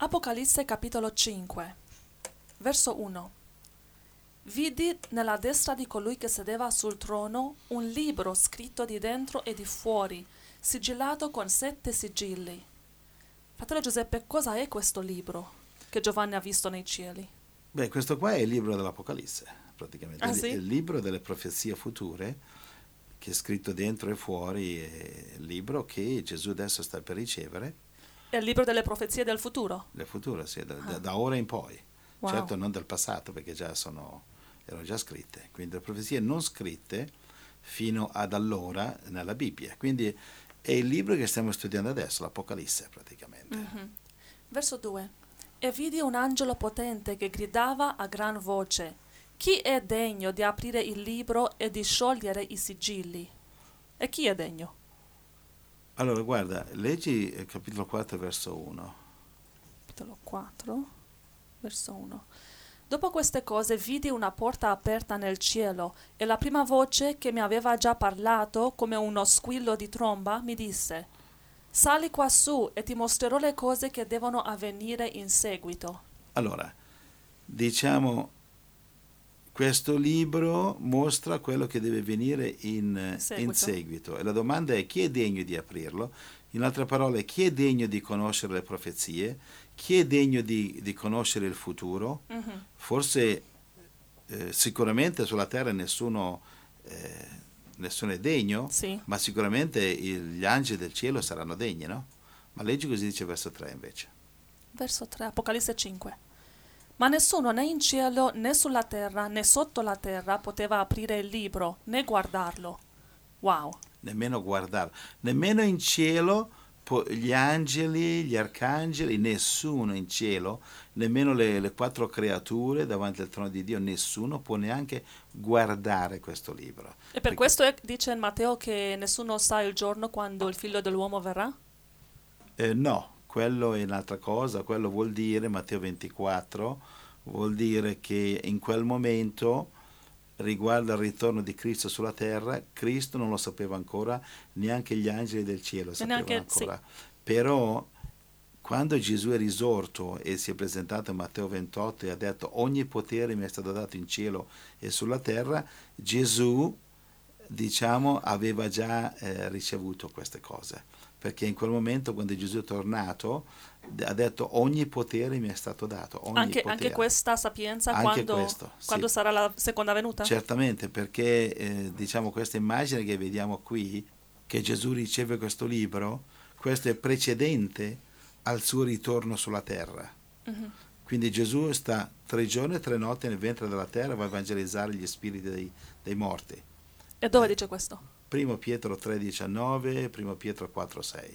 Apocalisse capitolo 5 Verso 1 Vidi nella destra di colui che sedeva sul trono un libro scritto di dentro e di fuori, sigillato con sette sigilli. Fratello Giuseppe, cosa è questo libro che Giovanni ha visto nei cieli? Beh, questo qua è il libro dell'Apocalisse, praticamente. Ah, sì? È il libro delle profezie future che è scritto dentro e fuori, è il libro che Gesù adesso sta per ricevere, È il libro delle profezie del futuro. nel futuro, sì, da, da- da ora in poi. Wow. Certo non del passato, perché già sono, erano già scritte. Quindi le profezie non scritte fino ad allora nella Bibbia. Quindi è il libro che stiamo studiando adesso, l'Apocalisse praticamente. Mhm. Verso 2 E vidi un angelo potente che gridava a gran voce: Chi è degno di aprire il libro e di sciogliere i sigilli? E chi è degno? Allora, guarda, leggi il capitolo 4, verso 1. capitolo 4, verso 1. Dopo queste cose vidi una porta aperta nel cielo e la prima voce che mi aveva già parlato come uno squillo di tromba mi disse, Sali quassù e ti mostrerò le cose che devono avvenire in seguito. Allora, diciamo, questo libro mostra quello che deve venire in, in Seguito. seguito. E la domanda è chi è degno di aprirlo? In altre parole, chi è degno di conoscere le profezie? Chi è degno di, di conoscere il futuro? Mhm. Forse, eh, sicuramente sulla terra nessuno, eh, nessuno è degno, Sì. ma sicuramente il- gli angeli del cielo saranno degni, no? Ma leggi così dice verso 3 invece. Verso 3, Apocalisse 5. Ma nessuno né in cielo né sulla terra né sotto la terra poteva aprire il libro né guardarlo. Wow. nemmeno guardarlo, nemmeno in cielo gli angeli, gli arcangeli, nessuno in cielo, nemmeno le, le quattro creature davanti al trono di Dio, nessuno può neanche guardare questo libro. E per Perché- questo è- dice in Matteo che nessuno sa il giorno quando il figlio dell'uomo verrà? Eh, no, quello è un'altra cosa, quello vuol dire, Matteo 24, vuol dire che in quel momento riguardo al ritorno di Cristo sulla terra, Cristo non lo sapeva ancora, neanche gli angeli del cielo sapevano neanche- sì. ancora. Però quando Gesù è risorto e si è presentato in Matteo 28 e ha detto ogni potere mi è stato dato in cielo e sulla terra, Gesù diciamo aveva già eh, ricevuto queste cose perché in quel momento quando Gesù è tornato ha detto ogni potere mi è stato dato Anche, anche questa sapienza Anche quando, questo, sì. quando sarà la seconda venuta? certamente perché eh, diciamo questa immagine che vediamo qui che Gesù riceve questo libro questo è precedente al suo ritorno sulla terra Mhm. quindi Gesù sta tre giorni e tre notti nel ventre della terra e va a evangelizzare gli spiriti dei, dei morti E dove dice questo? Primo Pietro 3,19, primo Pietro 4,6.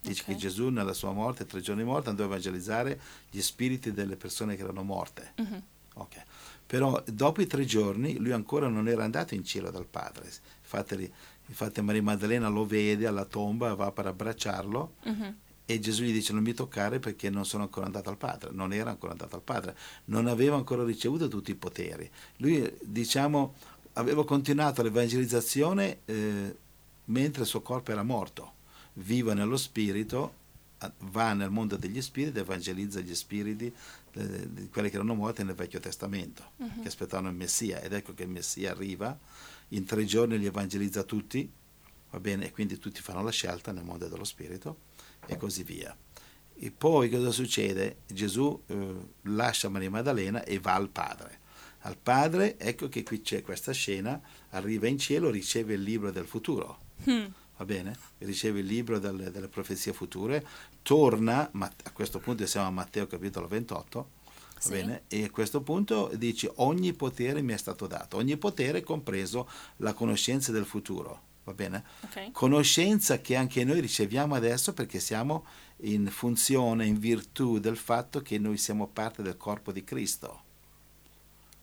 Dice Ok. che Gesù nella sua morte, tre giorni morti, andò a evangelizzare gli spiriti delle persone che erano morte. Mhm. Ok. Però dopo i tre giorni lui ancora non era andato in cielo dal Padre. Infatti, infatti Maria Maddalena lo vede alla tomba, va per abbracciarlo Mhm. e Gesù gli dice non mi toccare perché non sono ancora andato al Padre, non era ancora andato al Padre, non aveva ancora ricevuto tutti i poteri. Lui, diciamo, aveva continuato l'evangelizzazione eh, mentre il suo corpo era morto, vive nello spirito, va nel mondo degli spiriti, evangelizza gli spiriti eh, quelli che erano morti nel Vecchio Testamento, Mhm. che aspettavano il Messia, ed ecco che il Messia arriva, in tre giorni li evangelizza tutti, va bene, e quindi tutti fanno la scelta nel mondo dello spirito e così via. E poi cosa succede? Gesù eh, lascia Maria Maddalena e va al Padre. Al Padre, ecco che qui c'è questa scena, arriva in cielo, riceve il libro del futuro, Hmm. va bene? Riceve il libro delle, delle profezie future, torna, ma a questo punto siamo a Matteo capitolo 28, va Sì. bene? E a questo punto dice ogni potere mi è stato dato, ogni potere compreso la conoscenza del futuro, va bene? Ok. conoscenza che anche noi riceviamo adesso perché siamo in funzione, in virtù del fatto che noi siamo parte del corpo di Cristo.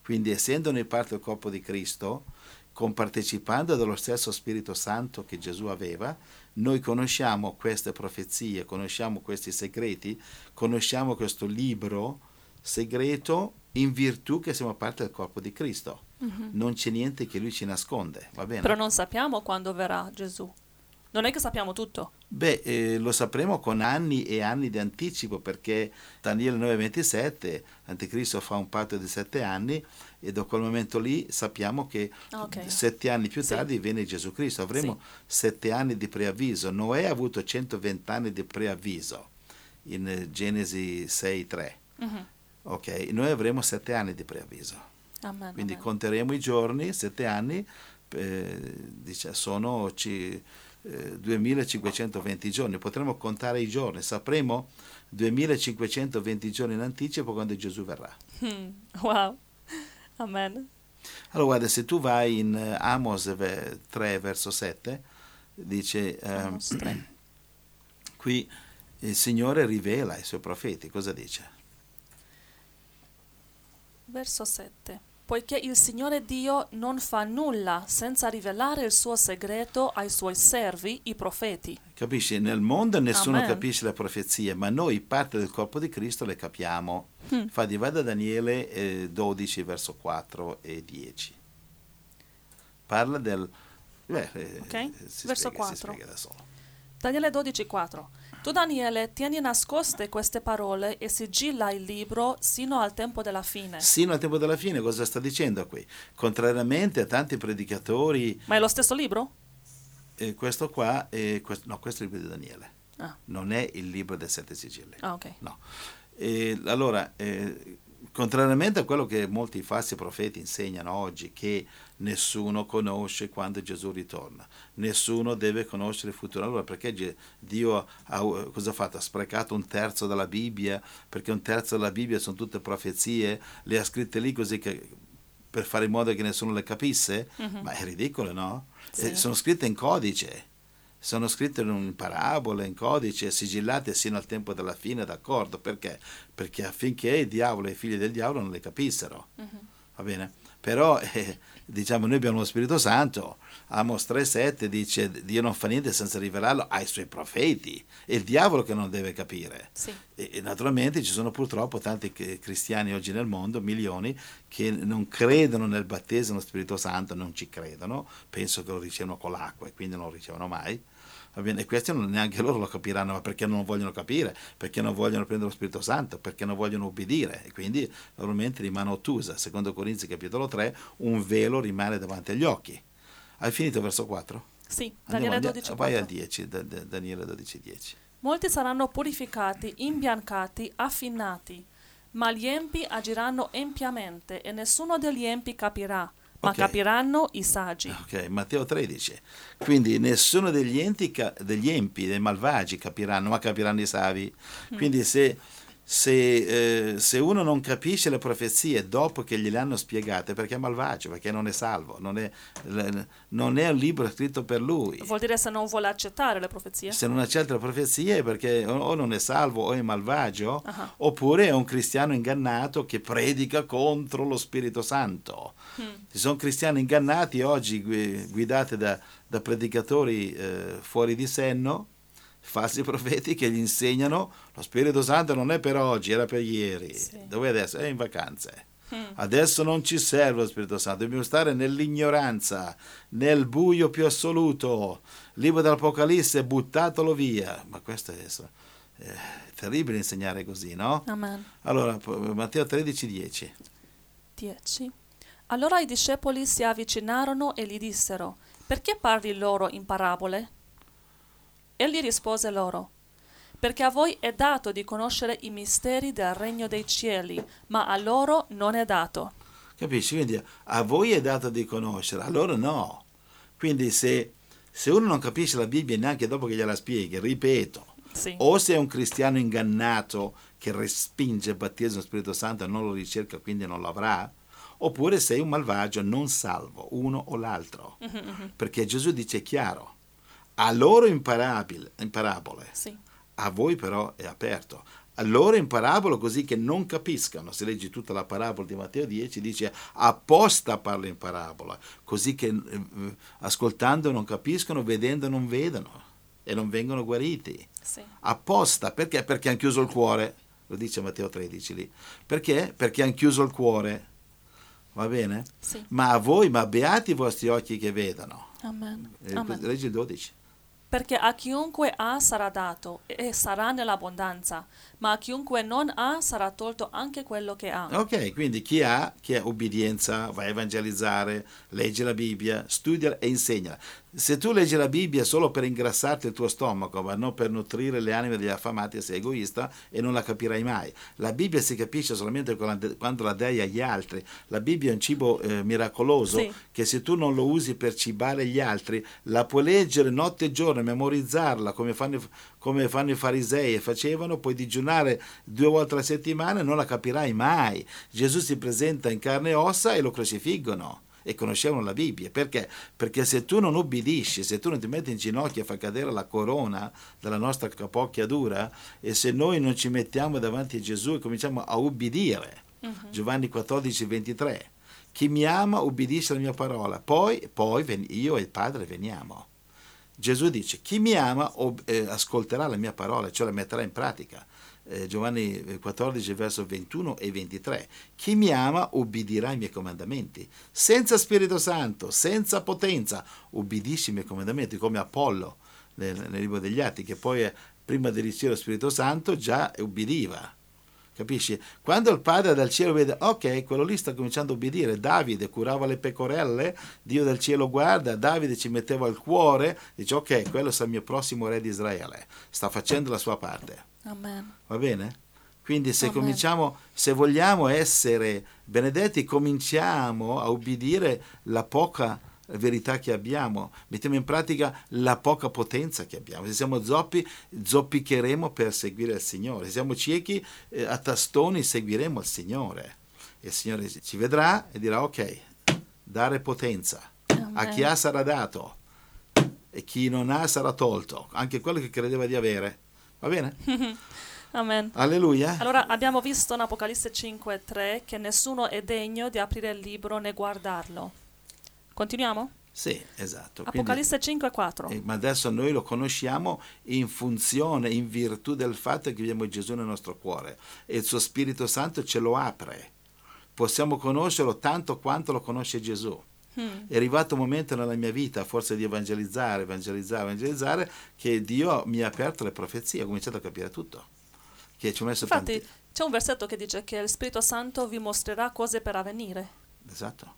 Quindi essendo noi parte del corpo di Cristo, compartecipando dello stesso Spirito Santo che Gesù aveva, noi conosciamo queste profezie, conosciamo questi segreti, conosciamo questo libro segreto in virtù che siamo parte del corpo di Cristo. Mhm. Non c'è niente che lui ci nasconde, va bene? Però non sappiamo quando verrà Gesù. Non è che sappiamo tutto. Beh, eh, lo sapremo con anni e anni di anticipo perché Daniele 9:27, Anticristo fa un patto di sette anni e da quel momento lì sappiamo che Ah, ok. sette anni più Sì. tardi viene Gesù Cristo. Avremo Sì. sette anni di preavviso. Noè ha avuto 120 anni di preavviso in Genesi 6:3. Mhm. Ok, noi avremo sette anni di preavviso. Amen. Quindi amen. conteremo i giorni, sette anni, eh, dice, sono ci- eh, 2520 giorni, potremo contare i giorni, sapremo 2520 giorni in anticipo quando Gesù verrà. Hmm, Wow. Amen. Allora guarda, se tu vai in eh, Amos ve- 3 verso 7, dice, ehm, Amos 3. qui il Signore rivela ai suoi profeti, cosa dice? Verso 7 poiché il Signore Dio non fa nulla senza rivelare il suo segreto ai suoi servi, i profeti. Capisci? Nel mondo nessuno Amen. capisce le profezie, ma noi parte del corpo di Cristo le capiamo. Hmm. Infatti vada Daniele eh, 12 verso 4 e 10. Parla del... Beh, eh, okay. eh, verso spiega, 4. Daniele 12, 4. Tu Daniele tieni nascoste queste parole e sigilla il libro sino al tempo della fine. Sino al tempo della fine, cosa sta dicendo qui? Contrariamente a tanti predicatori, Ma è lo stesso libro? eh, questo qua, è, quest- no, questo è il libro di Daniele, Ah, non è il libro dei sette sigilli. ah, ok. No. E allora, eh, contrariamente a quello che molti falsi profeti insegnano oggi, che nessuno conosce quando Gesù ritorna, nessuno deve conoscere il futuro. Allora, perché Dio ha, cosa ha fatto? Ha sprecato un terzo della Bibbia, perché un terzo della Bibbia sono tutte profezie, le ha scritte lì così che per fare in modo che nessuno le capisse? Ma è ridicolo, no? Sì. Eh, sono scritte in codice sono scritte in parabole, in codice, sigillate sino al tempo della fine, d'accordo? Perché? Perché affinché il diavolo e i figli del diavolo non le capissero, va bene? Però, eh, diciamo, noi abbiamo lo Spirito Santo, Amos 3,7 dice Dio non fa niente senza rivelarlo ai suoi profeti, è il diavolo che non deve capire. Sì. E, e naturalmente ci sono purtroppo tanti cristiani oggi nel mondo, milioni, che non credono nel battesimo dello Spirito Santo, non ci credono, penso che lo ricevono con l'acqua e quindi non lo ricevono mai. E questi non, neanche loro lo capiranno, ma perché non vogliono capire, perché non vogliono prendere lo Spirito Santo, perché non vogliono obbedire e quindi normalmente rimane ottusa. Secondo Corinzi capitolo 3, un velo rimane davanti agli occhi. Hai finito verso 4? Sì, Daniele andiamo- 12, vai al 10, da- da- Daniele 12, 10. Molti saranno purificati, imbiancati, affinati, ma gli empi agiranno empiamente e nessuno degli empi capirà, ma Ok. capiranno i saggi. Ok, Matteo 13. Quindi nessuno degli, enti, degli empi, dei malvagi capiranno, ma capiranno i savi. Quindi se, se, eh, se uno non capisce le profezie dopo che gliele hanno spiegate, perché è malvagio, perché non è salvo, non è, non è un libro scritto per lui. Vuol dire se non vuole accettare le profezie? Se non accetta le profezie è perché o non è salvo o è malvagio, Ah. oppure è un cristiano ingannato che predica contro lo Spirito Santo. Ci sono cristiani ingannati oggi gui- guidati da, da predicatori eh, fuori di senno, falsi profeti che gli insegnano lo Spirito Santo non è per oggi, era per ieri. Sì. Dove è adesso? È in vacanze. Adesso non ci serve lo Spirito Santo, dobbiamo stare nell'ignoranza, nel buio più assoluto. Il libro dell'Apocalisse, buttatelo via. Ma questo è, è terribile insegnare così, no? Amen. Allora, Matteo 13, 10. 10. Allora i discepoli si avvicinarono e gli dissero, perché parli loro in parabole? Egli rispose loro, perché a voi è dato di conoscere i misteri del regno dei cieli, ma a loro non è dato. Capisci? Quindi a voi è dato di conoscere, a loro no. Quindi se, se uno non capisce la Bibbia neanche dopo che gliela spieghi, ripeto, Sì. o se è un cristiano ingannato che respinge il battesimo dello Spirito Santo e non lo ricerca, quindi non lo avrà, oppure sei un malvagio non salvo, uno o l'altro. Perché Gesù dice chiaro, a loro in, parabil- in parabole, Sì. a voi però è aperto. A loro in parabola così che non capiscano. Se leggi tutta la parabola di Matteo 10 dice apposta parla in parabola, così che eh, eh, ascoltando non capiscono, vedendo non vedono e non vengono guariti. Sì. Apposta, perché? Perché hanno chiuso il cuore, lo dice Matteo 13 lì. Perché? Perché hanno chiuso il cuore. Va bene? Sì. Ma a voi, ma beati i vostri occhi che vedono. Amen. Eh, Amen. Leggi il 12. Perché a chiunque ha sarà dato e sarà nell'abbondanza, ma chiunque non ha sarà tolto anche quello che ha. Ok, quindi chi ha, chi ha obbedienza, va a evangelizzare, legge la Bibbia, studia e insegna. Se tu leggi la Bibbia solo per ingrassarti il tuo stomaco, ma non per nutrire le anime degli affamati, sei egoista e non la capirai mai. La Bibbia si capisce solamente quando la dai agli altri. La Bibbia è un cibo eh, miracoloso Sì. che se tu non lo usi per cibare gli altri, la puoi leggere notte e giorno, memorizzarla come fanno, i- come fanno i farisei e facevano, puoi digiunare due volte alla settimana non la capirai mai. Gesù si presenta in carne e ossa e lo crocifiggono e conoscevano la Bibbia. Perché? Perché se tu non ubbidisci, se tu non ti metti in ginocchio e fai cadere la corona della nostra capocchia dura, e se noi non ci mettiamo davanti a Gesù e cominciamo a ubbidire, Giovanni 14, 23, chi mi ama ubbidisce alla mia parola, poi, poi io e il Padre veniamo. Gesù dice, chi mi ama ob- eh, ascolterà la mia parola, cioè la metterà in pratica. Eh, Giovanni eh, 14, verso 21 e 23. Chi mi ama ubbidirà ai miei comandamenti. Senza Spirito Santo, senza potenza, ubbidisci i miei comandamenti, come Apollo nel, nel libro degli Atti, che poi eh, prima di ricevere lo Spirito Santo già ubbidiva. Capisci? Quando il padre dal cielo vede, ok, quello lì sta cominciando a obbedire, Davide curava le pecorelle, Dio dal cielo guarda, Davide ci metteva il cuore, dice, ok, quello sarà il mio prossimo re di Israele, sta facendo la sua parte. Amen. Va bene? Quindi se Amen. cominciamo, se vogliamo essere benedetti, cominciamo a ubbidire la poca verità che abbiamo, mettiamo in pratica la poca potenza che abbiamo. Se siamo zoppi, zoppicheremo per seguire il Signore. Se siamo ciechi, eh, a tastoni seguiremo il Signore. E il Signore ci vedrà e dirà, ok, dare potenza. A Amen. chi ha sarà dato e chi non ha sarà tolto, anche quello che credeva di avere. Va bene? Amen. Alleluia. Allora abbiamo visto in Apocalisse 5:3 che nessuno è degno di aprire il libro né guardarlo. Continuiamo? Sì, esatto. Apocalisse 5:4. eh, ma adesso noi lo conosciamo in funzione, in virtù del fatto che abbiamo Gesù nel nostro cuore e il suo Spirito Santo ce lo apre. Possiamo conoscerlo tanto quanto lo conosce Gesù. Hmm. È arrivato un momento nella mia vita, forse di evangelizzare, evangelizzare, evangelizzare, che Dio mi ha aperto le profezie, ho cominciato a capire tutto. Che ci ho messo Infatti tanti... c'è un versetto che dice che il Spirito Santo vi mostrerà cose per avvenire. Esatto.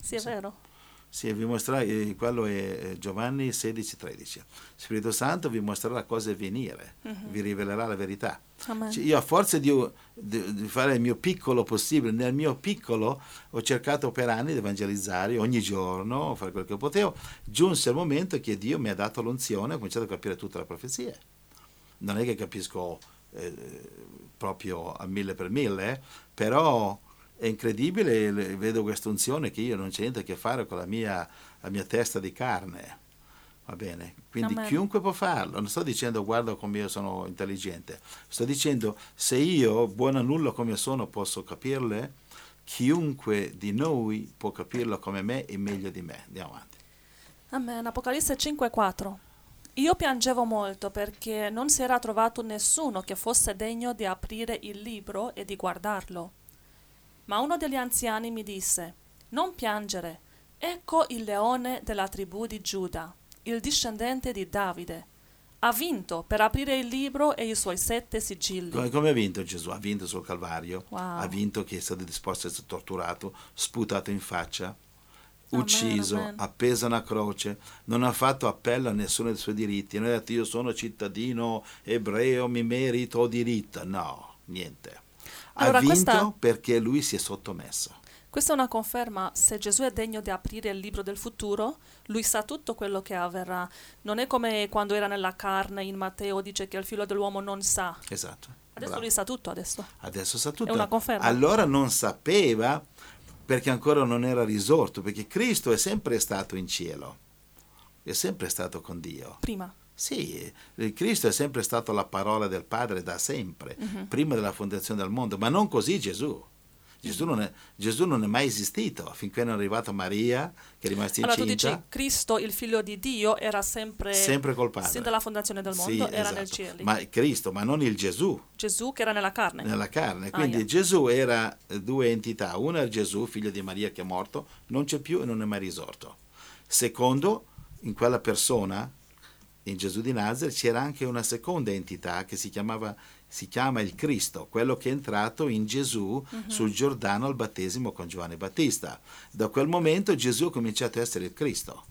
Sì, è Sì. vero. Sì, vi mostrerà, eh, quello è eh, Giovanni 16, 13. Spirito Santo vi mostrerà cose a venire, Mhm. vi rivelerà la verità. Cioè, io a forza di, di- di fare il mio piccolo possibile, nel mio piccolo ho cercato per anni di evangelizzare ogni giorno, fare quello che potevo. Giunse il momento che Dio mi ha dato l'unzione, ho cominciato a capire tutte le profezie. Non è che capisco eh, proprio a mille per mille, eh, però è incredibile, le- vedo questa unzione che io non c'è niente a che fare con la mia, la mia testa di carne. Va bene? Quindi Amen. chiunque può farlo. Non sto dicendo guarda come io sono intelligente. Sto dicendo se io, buono a nulla come sono, posso capirle, chiunque di noi può capirlo come me e meglio di me. Andiamo avanti. Amen. Apocalisse 5:4. Io piangevo molto perché non si era trovato nessuno che fosse degno di aprire il libro e di guardarlo. Ma uno degli anziani mi disse: Non piangere, ecco il leone della tribù di Giuda, il discendente di Davide. Ha vinto per aprire il libro e i suoi sette sigilli. Come, come ha vinto Gesù? Ha vinto sul Calvario, Wow. ha vinto che è stato disposto a essere torturato, sputato in faccia, Amen, ucciso, amen. appeso a una croce, non ha fatto appello a nessuno dei suoi diritti, non ha detto io sono cittadino ebreo, mi merito diritto, no, niente. Ha Allora, vinto questa- perché lui si è sottomesso. Questa è una conferma, se Gesù è degno di aprire il libro del futuro, lui sa tutto quello che avverrà. Non è come quando era nella carne in Matteo dice che il figlio dell'uomo non sa. Esatto. Adesso bravo. lui sa tutto adesso. Adesso sa tutto. È una conferma. Allora non sapeva perché ancora non era risorto, perché Cristo è sempre stato in cielo, è sempre stato con Dio. Prima. Sì, il Cristo è sempre stato la parola del Padre da sempre, prima della fondazione del mondo, ma non così Gesù. Gesù non, è, Gesù non è mai esistito finché non è arrivata Maria, che è rimasta Allora tu incinta, dici Cristo, il figlio di Dio, era sempre, sempre col Padre. sin dalla fondazione del Sì, mondo, era esatto. nel cielo. Ma Cristo, ma non il Gesù. Gesù che era nella carne. nella carne. Ah, Quindi yeah. Gesù era eh, due entità. Una è Gesù, figlio di Maria che è morto, non c'è più e non è mai risorto. Secondo, in quella persona, in Gesù di Nazareth c'era anche una seconda entità che si, chiamava, si chiama il Cristo, quello che è entrato in Gesù sul Giordano al battesimo con Giovanni Battista. Da quel momento Gesù ha cominciato a essere il Cristo.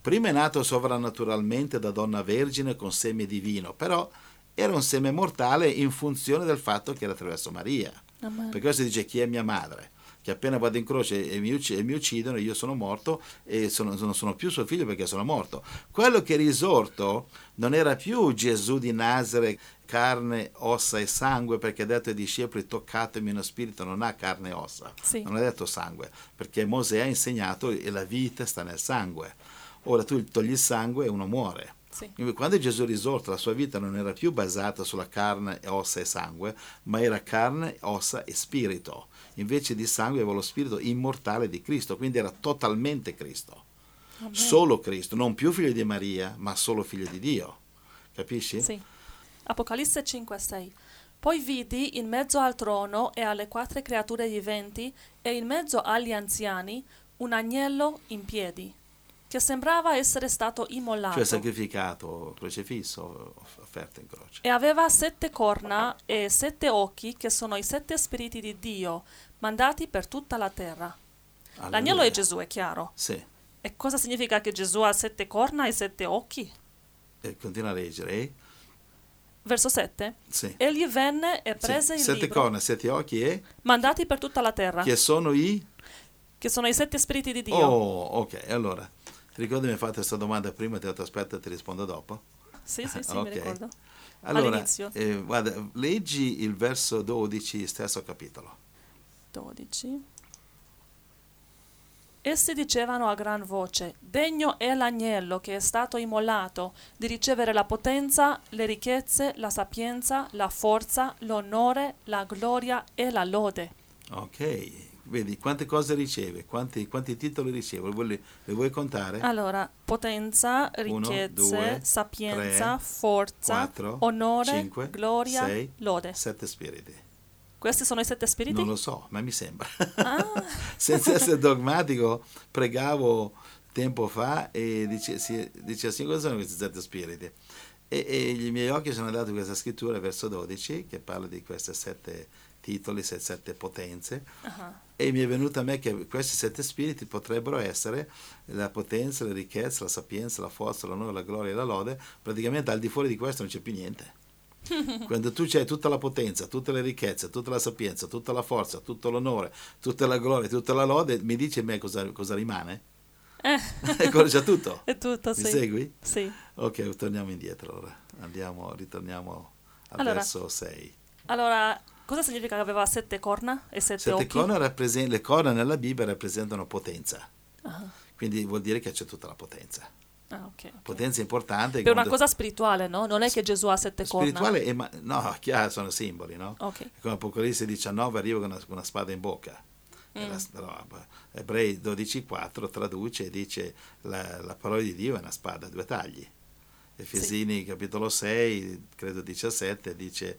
Prima è nato sovrannaturalmente da donna vergine con seme divino, però era un seme mortale in funzione del fatto che era attraverso Maria. Amen. Per questo dice chi è mia madre, che appena vado in croce e mi, ucc- e mi uccidono, io sono morto e sono, non sono più suo figlio perché sono morto. Quello che è risorto non era più Gesù di Nazareth, carne, ossa e sangue, perché ha detto ai discepoli toccatemi uno spirito, non ha carne e ossa, Sì. non ha detto sangue, perché Mosè ha insegnato che la vita sta nel sangue. Ora tu togli il sangue e uno muore. Sì. Quando Gesù è risorto, la sua vita non era più basata sulla carne, ossa e sangue, ma era carne, ossa e spirito. Invece di sangue aveva lo spirito immortale di Cristo, quindi era totalmente Cristo. Amen. Solo Cristo, non più figlio di Maria, ma solo figlio di Dio. Capisci? Sì. Apocalisse 5:6 Poi vidi in mezzo al trono e alle quattro creature viventi e in mezzo agli anziani un agnello in piedi, che sembrava essere stato immolato Cioè sacrificato, crocifisso, offerto in croce. e aveva sette corna e sette occhi, che sono i sette spiriti di Dio, mandati per tutta la terra. L'agnello Alleluia. è Gesù, è chiaro. Sì, E cosa significa che Gesù ha sette corna e sette occhi? e continua a leggere. eh? Verso 7. Sì. Egli venne e Sì. prese il Sette libro, corna, sette occhi e mandati per tutta la terra, che sono i... che sono i sette spiriti di Dio. Oh, ok, allora. Ti ricordi mi hai fatto questa domanda prima, ti ho detto aspetta, ti rispondo dopo. Sì, sì, sì, Ok. mi ricordo. Allora, eh, guarda, leggi il verso 12, stesso capitolo. 12. Essi dicevano a gran voce, Degno è l'agnello che è stato immolato di ricevere la potenza, le ricchezze, la sapienza, la forza, l'onore, la gloria e la lode. Ok, vedi quante cose riceve, quanti, quanti titoli riceve, le vuoi, le vuoi contare? Allora, potenza, Uno, ricchezze, due, sapienza, tre, forza, quattro, onore, cinque, gloria, sei, lode. Sette spiriti. Questi sono i sette spiriti? Non lo so, ma mi sembra. Ah, Senza essere dogmatico, pregavo tempo fa e dice, si, dice sì, cosa sono questi sette spiriti? E, e i miei occhi sono andati a questa scrittura, verso 12, che parla di questi sette titoli, se- sette potenze, ah, e mi è venuto a me che questi sette spiriti potrebbero essere la potenza, la ricchezza, la sapienza, la forza, l'onore, la gloria e la lode. Praticamente al di fuori di questo non c'è più niente. Quando tu c'hai tutta la potenza, tutte le ricchezze, tutta la sapienza, tutta la forza, tutto l'onore, tutta la gloria, tutta la lode, mi dici a me cosa, cosa rimane? Eh, Ecco già tutto. è tutto, Mi sì. segui? Sì. Ok, torniamo indietro allora. Andiamo, ritorniamo al Allora. verso 6. Allora, cosa significa che aveva sette corna e sette, Sette occhi? corna rappresen- le corna nella Bibbia rappresentano potenza, Ah, quindi vuol dire che c'è tutta la potenza. Ah, ok, ok. Potenza importante. Per una cosa spirituale, no? Non è che Gesù ha sette spirituale, e ma- no, chiaro, sono simboli, no? corna. Ok. Come Apocalisse 19 arriva con una, una spada in bocca. Mm. la- beh, Ebrei 12,4 traduce e dice la, la parola di Dio è una spada a due tagli. Efesini capitolo 6, credo 17, dice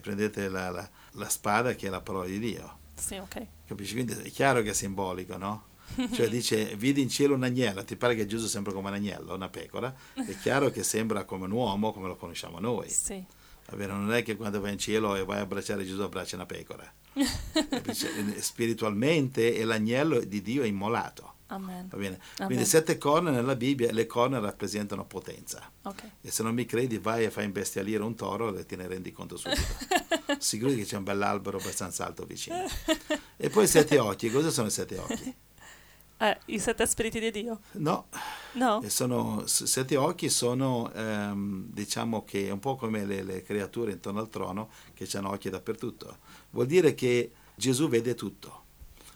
prendete la, la- la spada che è la parola di Dio. Sì, ok. Capisci? Quindi è chiaro che è simbolico, no? Cioè dice, vidi in cielo un agnello, ti pare che Gesù sembra come un agnello, una pecora? È chiaro che sembra come un uomo, come lo conosciamo noi. Sì. Bene, non è che quando vai in cielo e vai a abbracciare Gesù abbracci una pecora. Spiritualmente è l'agnello di Dio immolato. Amen. Va bene? Amen. Quindi sette corna nella Bibbia, le corna rappresentano potenza. Ok. E se non mi credi, vai e fai imbestialire un toro e te ne rendi conto subito. Sicuro che c'è un bell'albero abbastanza alto vicino. E poi sette occhi, cosa sono i sette occhi? Eh, i sette spiriti di Dio? No, No? e sono, sette occhi sono, ehm, diciamo che è un po' come le, le creature intorno al trono che hanno occhi dappertutto. Vuol dire che Gesù vede tutto.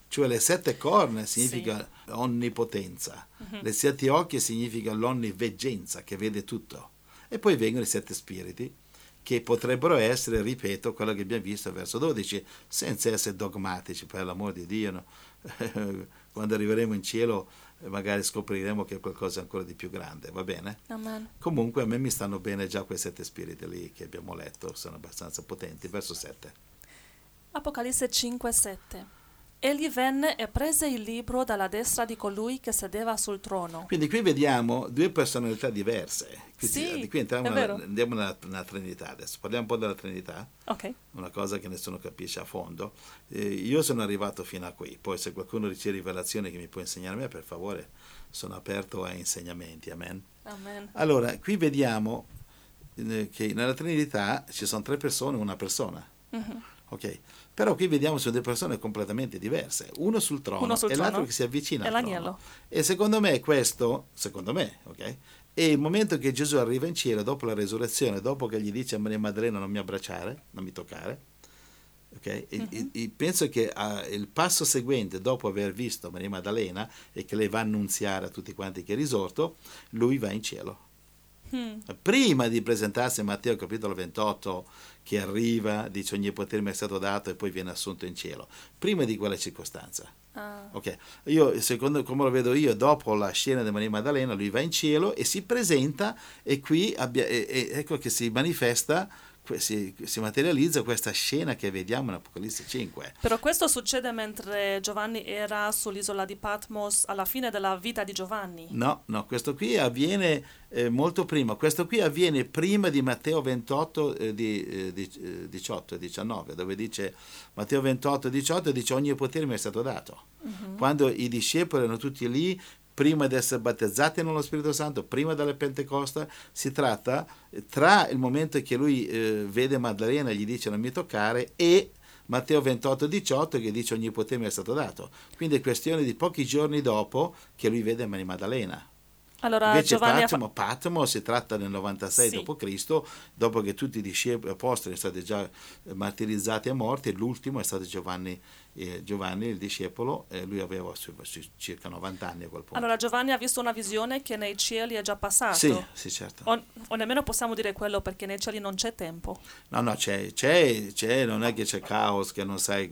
Cioè le sette corna significa onnipotenza, le sette occhi significa l'onniveggenza che vede tutto. E poi vengono i sette spiriti che potrebbero essere, ripeto, quello che abbiamo visto al verso 12, senza essere dogmatici, per l'amor di Dio. no? Quando arriveremo in cielo eh, magari scopriremo che è qualcosa ancora di più grande, va bene? Amen. Comunque a me mi stanno bene già quei sette spiriti lì che abbiamo letto, sono abbastanza potenti. Verso 7. Apocalisse 5, 7. Egli venne e prese il libro dalla destra di colui che sedeva sul trono. Quindi qui vediamo due personalità diverse. Qui, Sì, di qui entriamo nella- andiamo nella, nella Trinità adesso. Parliamo un po' della Trinità, Ok. una cosa che nessuno capisce a fondo. Eh, io sono arrivato fino a qui, poi se qualcuno riceve rivelazione che mi può insegnare a me, per favore, sono aperto a insegnamenti. Amen. Amen. Allora, qui vediamo eh, che nella Trinità ci sono tre persone, una persona. Mhm. Ok, però qui vediamo sono due persone completamente diverse, uno sul trono Uno sul e l'altro trono che si avvicina e al l'agnello. trono. E secondo me questo, secondo me, ok, è il momento che Gesù arriva in cielo dopo la resurrezione, dopo che gli dice a Maria Maddalena non mi abbracciare, non mi toccare. ok? E- Mhm. e- e penso che ah, il passo seguente, dopo aver visto Maria Maddalena e che lei va a annunziare a tutti quanti che è risorto, lui va in cielo Hmm. prima di presentarsi a Matteo capitolo 28 che arriva, dice ogni potere mi è stato dato e poi viene assunto in cielo, prima di quella circostanza. Ah. Ok, io secondo come lo vedo io, dopo la scena di Maria Maddalena, lui va in cielo e si presenta e qui abbia- e- e- ecco che si manifesta, si, si materializza questa scena che vediamo in Apocalisse 5. Però questo succede mentre Giovanni era sull'isola di Patmos alla fine della vita di Giovanni. No, no, questo qui avviene eh, molto prima, questo qui avviene prima di Matteo 28, eh, di, eh, di- eh, 18 e 19, dove dice Matteo 28 e 18 dice ogni potere mi è stato dato. Quando i discepoli erano tutti lì, prima di essere battezzati nello Spirito Santo, prima della Pentecoste, si tratta tra il momento che lui eh, vede Maddalena e gli dice non mi toccare e Matteo 28 18 che dice ogni potere mi è stato dato. Quindi è questione di pochi giorni dopo che lui vede Maria Maddalena. Allora Invece Giovanni ha fa- Patmo, Patmo si tratta del 96 Sì. d.C., dopo che tutti i discepoli apostoli sono stati già martirizzati e morti, e l'ultimo è stato Giovanni, eh, Giovanni il discepolo, e lui aveva su- su- circa 90 anni a quel punto. Allora Giovanni ha visto una visione che nei cieli è già passato. sì, sì, certo. O, o nemmeno possiamo dire quello perché nei cieli non c'è tempo. No, no, c'è, c'è, c'è, non è che c'è caos, che non sai...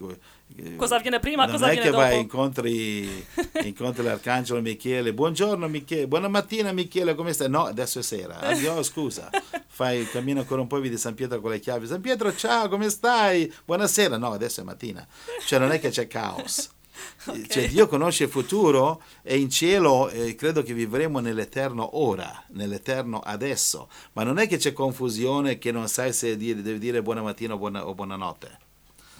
eh, Cosa avviene prima, non cosa è avviene che vai, dopo. incontri, incontri l'arcangelo Michele, buongiorno Michele, buona mattina Michele, come stai? No, adesso è sera, addio, scusa. Fai, cammina ancora un po' e vedi San Pietro con le chiavi, San Pietro ciao, come stai? Buonasera, no, adesso è mattina. Cioè non è che c'è caos. Ok. Cioè, Dio conosce il futuro e in cielo eh, credo che vivremo nell'eterno ora, nell'eterno adesso, ma non è che c'è confusione che non sai se dire, devi dire buona mattina o, buona, o buonanotte.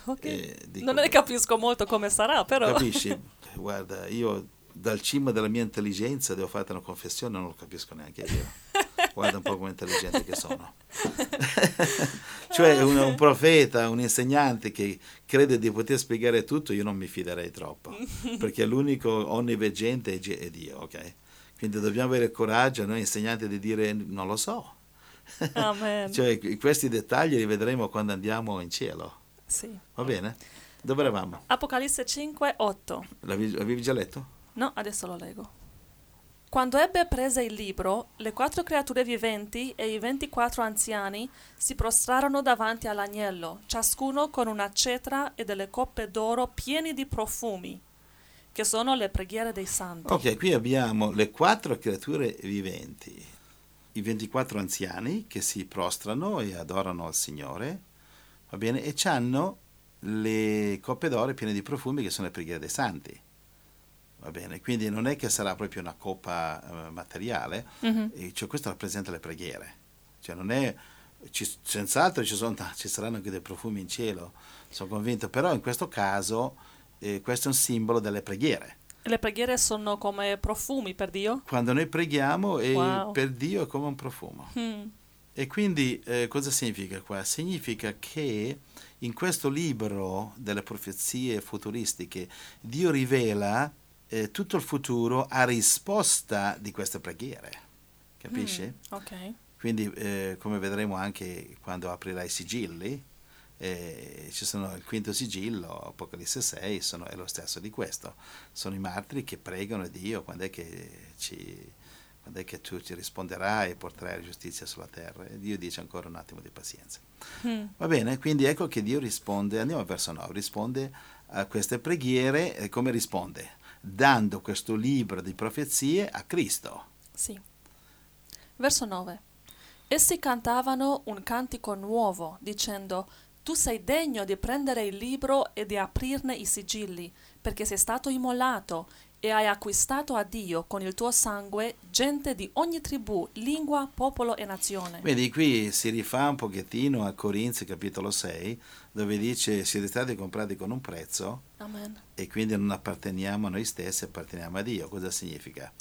Ok. Eh, dico- non ne capisco molto come sarà, però. Capisci? Guarda, io dal cima della mia intelligenza devo fare una confessione, non lo capisco neanche io. Guarda un po' come intelligente che sono. cioè un, un profeta, un insegnante che crede di poter spiegare tutto, io non mi fiderei troppo, perché l'unico onniveggente è, Dio, ok? Quindi dobbiamo avere coraggio, noi insegnanti, di dire non lo so. Amen. Cioè, questi dettagli li vedremo quando andiamo in cielo. Sì. Va bene? Dove eravamo? Apocalisse 5, 8. L'avevi, l'avevi già letto? No, adesso lo leggo. Quando ebbe prese il libro, le quattro creature viventi e i ventiquattro anziani si prostrarono davanti all'agnello, ciascuno con una cetra e delle coppe d'oro pieni di profumi, che sono le preghiere dei santi. Ok, qui abbiamo le quattro creature viventi, i 24 anziani che si prostrano e adorano il Signore, va bene, e hanno le coppe d'oro piene di profumi che sono le preghiere dei santi. Va bene, quindi non è che sarà proprio una coppa eh, materiale, e cioè questo rappresenta le preghiere. Cioè non è ci- senz'altro ci, sono, ci saranno anche dei profumi in cielo, sono convinto, però in questo caso eh, questo è un simbolo delle preghiere. Le preghiere sono come profumi per Dio? Quando noi preghiamo Wow. per Dio è come un profumo. Mm. E quindi eh, cosa significa qua? Significa che in questo libro delle profezie futuristiche Dio rivela eh, tutto il futuro a risposta di queste preghiere. Capisci? Mm, Ok. Quindi eh, come vedremo anche quando aprirà i sigilli, eh, ci sono il quinto sigillo, Apocalisse 6, sono- è lo stesso di questo. Sono i martiri che pregano Dio quando è che, ci, quando è che tu ci risponderai e porterai la giustizia sulla terra. E Dio dice ancora un attimo di pazienza. Mm. Va bene, quindi ecco che Dio risponde, andiamo verso 9, risponde a queste preghiere e come risponde? Dando questo libro di profezie a Cristo. Sì. Verso 9. Essi cantavano un cantico nuovo, dicendo, tu sei degno di prendere il libro e di aprirne i sigilli, perché sei stato immolato e hai acquistato a Dio con il tuo sangue gente di ogni tribù, lingua, popolo e nazione. Vedi, qui si rifà un pochettino a Corinzi capitolo 6, dove dice siete stati comprati con un prezzo Amen. e quindi non apparteniamo a noi stessi, apparteniamo a Dio. Cosa significa?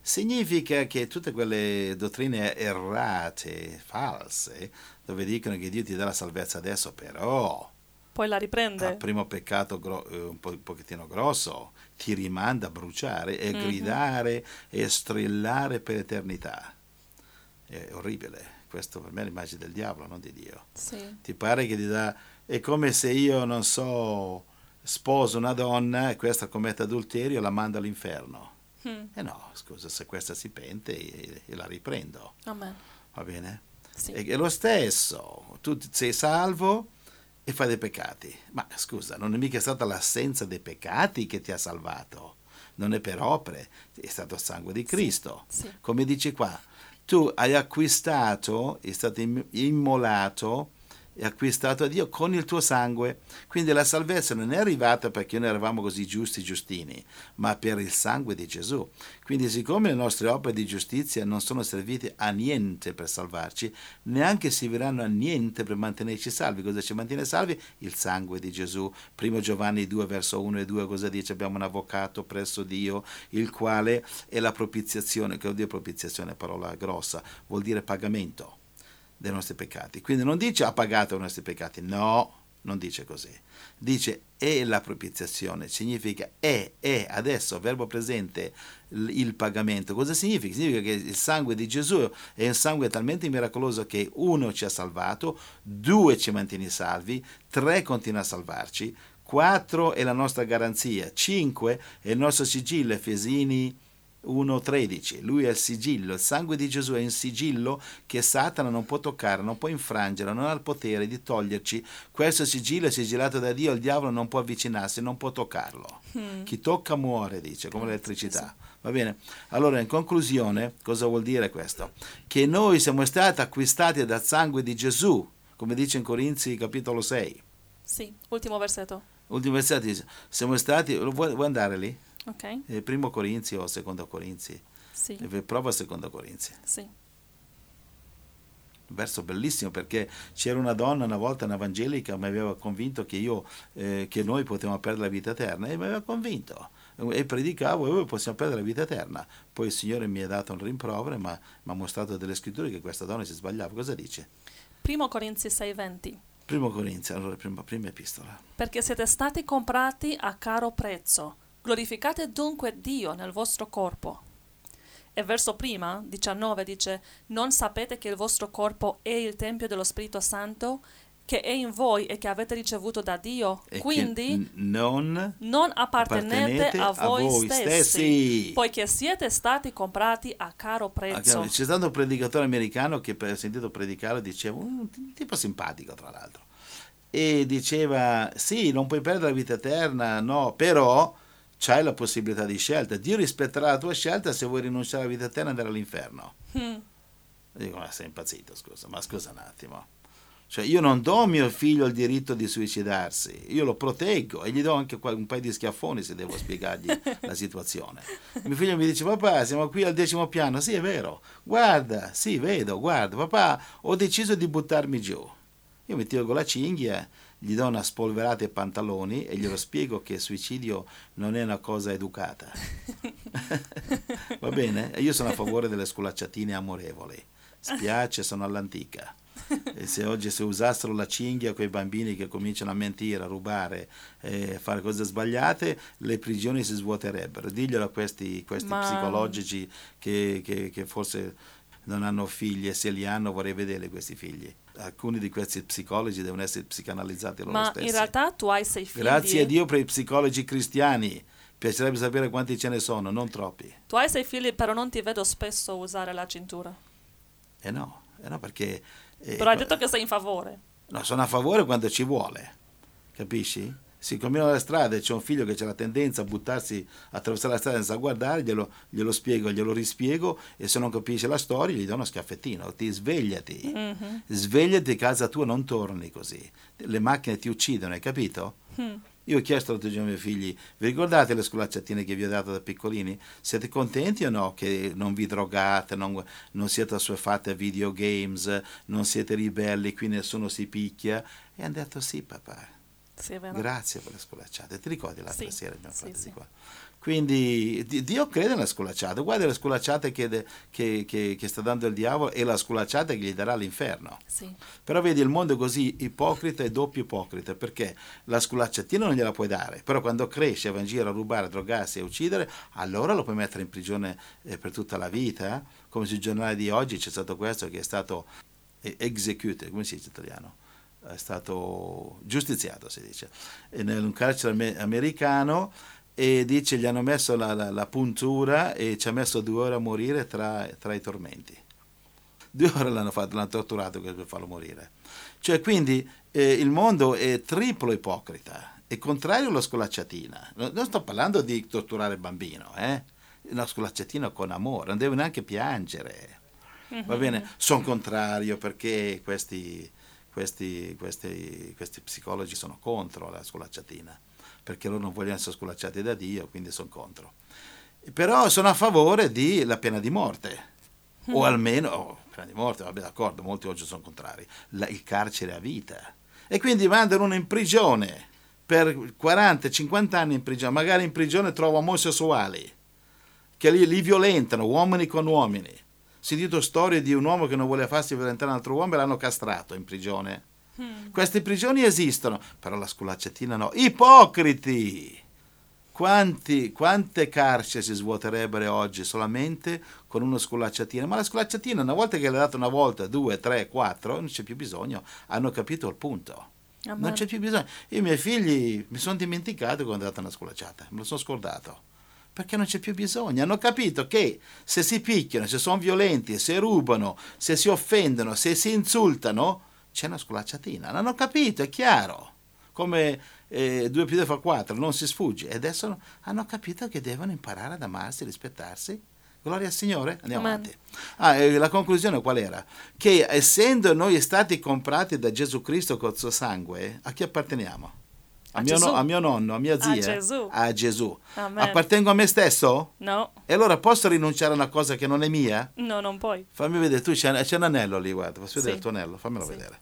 Significa che tutte quelle dottrine errate, false, dove dicono che Dio ti dà la salvezza adesso, però Poi la al riprende. primo peccato gro- eh, un, po- un pochettino grosso ti rimanda a bruciare e Mhm. gridare e strillare per eternità. È orribile. Questo per me è l'immagine del diavolo, non di Dio. Sì. Ti pare che ti dà... È come se io, non so, sposo una donna e questa commette adulterio, la mando all'inferno. Mm. E no, scusa, se questa si pente e, e la riprendo, Amen. va bene? Sì. È lo stesso, tu sei salvo e fai dei peccati. Ma scusa, non è mica stata l'assenza dei peccati che ti ha salvato, non è per opere, è stato il sangue di Cristo. Sì. Come dice qua, tu hai acquistato, è stato im- immolato e acquistato a Dio con il tuo sangue. Quindi la salvezza non è arrivata perché noi eravamo così giusti, giustini, ma per il sangue di Gesù. Quindi siccome le nostre opere di giustizia non sono servite a niente per salvarci, neanche serviranno a niente per mantenerci salvi. Cosa ci mantiene salvi? Il sangue di Gesù. Primo Giovanni 2 verso 1 e 2 cosa dice? Abbiamo un avvocato presso Dio, il quale è la propiziazione, che vuol dire propiziazione, parola grossa, vuol dire pagamento dei nostri peccati. Quindi non dice ha pagato i nostri peccati, no, non dice così. Dice è la propiziazione, significa è, è adesso, verbo presente, il, pagamento. Cosa significa? Significa che il sangue di Gesù è un sangue talmente miracoloso che uno ci ha salvato, due ci mantiene salvi, tre continua a salvarci, quattro è la nostra garanzia, cinque è il nostro sigillo, Efesini 1.13, lui è il sigillo, il sangue di Gesù è un sigillo che Satana non può toccare, non può infrangere, non ha il potere di toglierci. Questo sigillo è sigillato da Dio, il diavolo non può avvicinarsi, non può toccarlo. Mm. Chi tocca muore, dice, come l'elettricità. sì, Va bene? Allora, in conclusione, cosa vuol dire questo? Che noi siamo stati acquistati dal sangue di Gesù, come dice in Corinzi capitolo 6. Sì. Ultimo versetto. Ultimo versetto dice, siamo stati, vuoi, vuoi andare lì? Ok? Eh, primo Corinzi o secondo Corinzi? Sì. Eh, Prova secondo Corinzi. Sì. Un verso bellissimo perché c'era una donna una volta un'evangelica mi aveva convinto che io eh, che noi potevamo perdere la vita eterna e mi aveva convinto e predicavo e possiamo perdere la vita eterna poi il Signore mi ha dato un rimprovero ma mi ha mostrato delle scritture che questa donna si sbagliava cosa dice? Primo Corinzi 6:20. Primo Corinzi allora prima, prima epistola Perché siete stati comprati a caro prezzo. Glorificate dunque Dio nel vostro corpo. E verso prima, 19, dice: Non sapete che il vostro corpo è il tempio dello Spirito Santo, che è in voi e che avete ricevuto da Dio. e Quindi non non appartenete, appartenete a voi, voi stessi, stessi. poiché siete stati comprati a caro prezzo. C'è stato un predicatore americano che ho sentito predicare, diceva, un tipo simpatico tra l'altro, e diceva, sì, non puoi perdere la vita eterna, no, però c'hai la possibilità di scelta. Dio rispetterà la tua scelta se vuoi rinunciare alla vita eterna e andare all'inferno. Mm, Dico, ma sei impazzito, scusa, ma scusa un attimo. Cioè, io non do a mio figlio il diritto di suicidarsi, io lo proteggo e gli do anche un paio di schiaffoni se devo spiegargli la situazione. Mio figlio mi dice, papà, siamo qui al decimo piano. Sì, è vero. Guarda, sì, vedo, guarda, papà, ho deciso di buttarmi giù. Io mi tolgo la cinghia, gli do una spolverata ai pantaloni e glielo spiego che il suicidio non è una cosa educata. Va bene? Io sono a favore delle sculacciatine amorevoli. Spiace, sono all'antica. E se oggi si usassero la cinghia con i bambini che cominciano a mentire, a rubare, e a fare cose sbagliate, le prigioni si svuoterebbero. Diglielo a questi, questi Ma- psicologici che, che- che forse non hanno figli e se li hanno vorrei vedere questi figli. Alcuni di questi psicologi devono essere psicanalizzati loro Ma stessi. in realtà tu hai sei figli. Grazie a Dio per i psicologi cristiani. Piacerebbe sapere quanti ce ne sono, non troppi. Tu hai sei figli, però non ti vedo spesso usare la cintura. Eh no, eh no perché... eh, Però hai detto che sei in favore. No, sono a favore quando ci vuole, capisci? Si cammina la strada e c'è un figlio che ha la tendenza a buttarsi, attraversare la strada senza guardare, glielo, glielo, spiego, glielo rispiego e se non capisce la storia gli do uno schiaffettino, ti svegliati, mm-hmm. svegliati, casa tua non torni così, le macchine ti uccidono, hai capito? Mm. Io ho chiesto l'altro giorno ai miei figli, vi ricordate le scolacciatine che vi ho dato da piccolini? Siete contenti o no che non vi drogate, non, non siete assuefatti a videogames, non siete ribelli, qui nessuno si picchia? E hanno detto sì papà sì, Grazie per le scolacciate. Ti ricordi l'altra sì, sera abbiamo fatto sì, di qua? Quindi Dio crede nelle scolacciate. Guarda le scolacciate che, che, che, che, sta dando il diavolo e la scolacciata che gli darà l'inferno. Sì. Però vedi, il mondo è così ipocrita e doppio ipocrita perché la scolacciatina non gliela puoi dare, però quando cresce, va in giro a rubare, a drogarsi e a uccidere, allora lo puoi mettere in prigione eh, per tutta la vita. Come sul giornale di oggi c'è stato questo che è stato eh, executed, come si dice in italiano? È stato giustiziato, si dice, in un carcere americano e dice gli hanno messo la, la, la, puntura e ci ha messo due ore a morire tra, tra i tormenti. Due ore l'hanno fatto, l'hanno torturato per farlo morire. Cioè, quindi eh, il mondo è triplo ipocrita, è contrario alla scolacciatina. Non sto parlando di torturare il bambino, eh? Una scolacciatina con amore, non deve neanche piangere. Va bene? Sono contrario perché questi questi, questi, questi psicologi sono contro la scolacciatina, perché loro non vogliono essere scolacciati da Dio, quindi sono contro. Però sono a favore della pena di morte, mm. o almeno, oh, pena di morte, vabbè d'accordo, molti oggi sono contrari, la, il carcere a vita. E quindi mandano uno in prigione per 40-50 anni in prigione, magari in prigione trova omosessuali, che li, li violentano, uomini con uomini sentito storie di un uomo che non voleva farsi violentare un altro uomo e l'hanno castrato in prigione. Hmm. Queste prigioni esistono, però la sculacciatina no. Ipocriti! Quanti, quante carceri si svuoterebbero oggi solamente con una sculacciatina? Ma la sculacciatina, una volta che l'hai data una volta, due, tre, quattro, non c'è più bisogno. Hanno capito il punto. Non c'è più bisogno. Io i miei figli mi sono dimenticato quando ho dato una sculacciata, me lo sono scordato perché non c'è più bisogno. Hanno capito che se si picchiano, se sono violenti, se rubano, se si offendono, se si insultano, c'è una sculacciatina. L'hanno capito, è chiaro. Come eh, 2 più 2 fa 4, non si sfugge. E adesso hanno capito che devono imparare ad amarsi, rispettarsi. Gloria al Signore, andiamo Amen. avanti. Ah, eh, la conclusione qual era? Che essendo noi stati comprati da Gesù Cristo col suo sangue, a chi apparteniamo? A, mio, no, a mio, nonno, a mia zia, a Gesù. A Gesù. Appartengo a me stesso? No. E allora posso rinunciare a una cosa che non è mia? No, non puoi. Fammi vedere, tu c'è, c'è un anello lì, guarda, posso vedere sì. il tuo anello? Fammelo sì. vedere.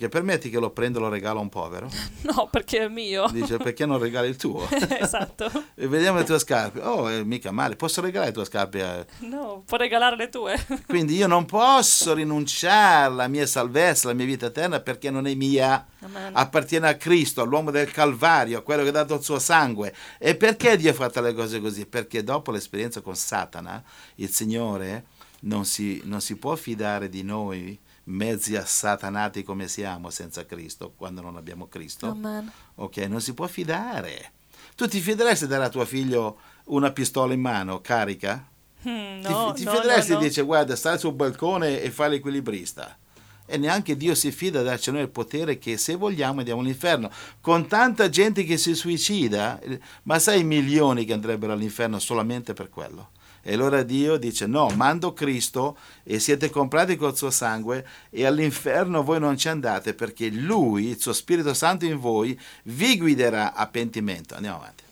Perché permetti che lo prendo e lo regalo a un povero? No, perché è mio. Dice, perché non regali il tuo? esatto. e vediamo le tue scarpe. Oh, è mica male. Posso regalare le tue scarpe? A... No, può regalare le tue. Quindi io non posso rinunciare alla mia salvezza, alla mia vita eterna, perché non è mia. Amen. Appartiene a Cristo, all'uomo del Calvario, a quello che ha dato il suo sangue. E perché Dio ha fatto le cose così? Perché dopo l'esperienza con Satana, il Signore non si, non si può fidare di noi mezzi assatanati come siamo senza Cristo, quando non abbiamo Cristo. Amen. Ok, non si può fidare. Tu ti fideresti di dare a tuo figlio una pistola in mano carica? Mm, no, ti, ti no, fideresti no, no. dice guarda stai sul balcone e fai l'equilibrista e neanche Dio si fida di darci noi il potere che se vogliamo andiamo all'inferno con tanta gente che si suicida ma sai i milioni che andrebbero all'inferno solamente per quello e allora Dio dice no, mando Cristo e siete comprati col suo sangue e all'inferno voi non ci andate perché Lui, il suo Spirito Santo in voi, vi guiderà a pentimento. Andiamo avanti.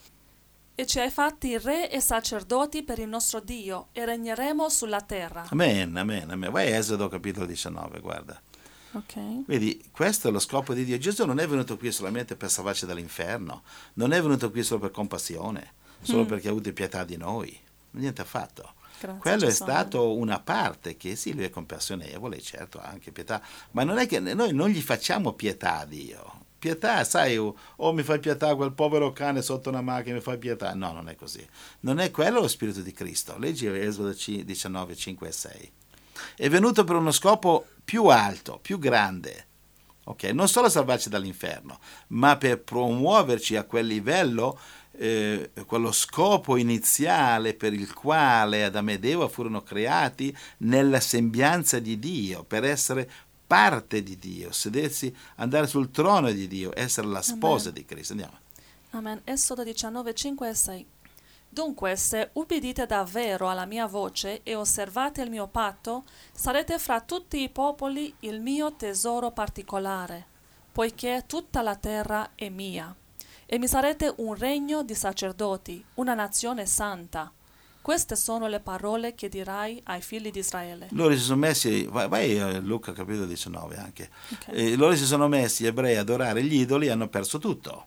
E ci hai fatti re e sacerdoti per il nostro Dio e regneremo sulla terra. Amen, amen, amen. Vai a Esodo capitolo 19, guarda. Okay. Vedi, questo è lo scopo di Dio. Gesù non è venuto qui solamente per salvarci dall'inferno, non è venuto qui solo per compassione, solo mm. perché ha avuto pietà di noi niente affatto. Grazie, Quello è stato una parte che sì, lui è compassionevole, certo, ha anche pietà, ma non è che noi non gli facciamo pietà a Dio. Pietà, sai, o oh, mi fai pietà quel povero cane sotto una macchina, mi fai pietà. No, non è così. Non è quello lo Spirito di Cristo. Leggi Esodo 19, 5 e 6. È venuto per uno scopo più alto, più grande. Okay? Non solo salvarci dall'inferno, ma per promuoverci a quel livello eh, quello scopo iniziale per il quale Adamo ed Eva furono creati nella sembianza di Dio, per essere parte di Dio, sedersi, andare sul trono di Dio, essere la sposa Amen. di Cristo. Andiamo. Amen. Esodo 19, 5 e 6. Dunque, se ubbidite davvero alla mia voce e osservate il mio patto, sarete fra tutti i popoli il mio tesoro particolare, poiché tutta la terra è mia. E mi sarete un regno di sacerdoti, una nazione santa. Queste sono le parole che dirai ai figli di Israele. Loro si sono messi, vai, vai a Luca capitolo 19 anche, Ok. Eh, loro si sono messi, gli ebrei, ad adorare gli idoli e hanno perso tutto.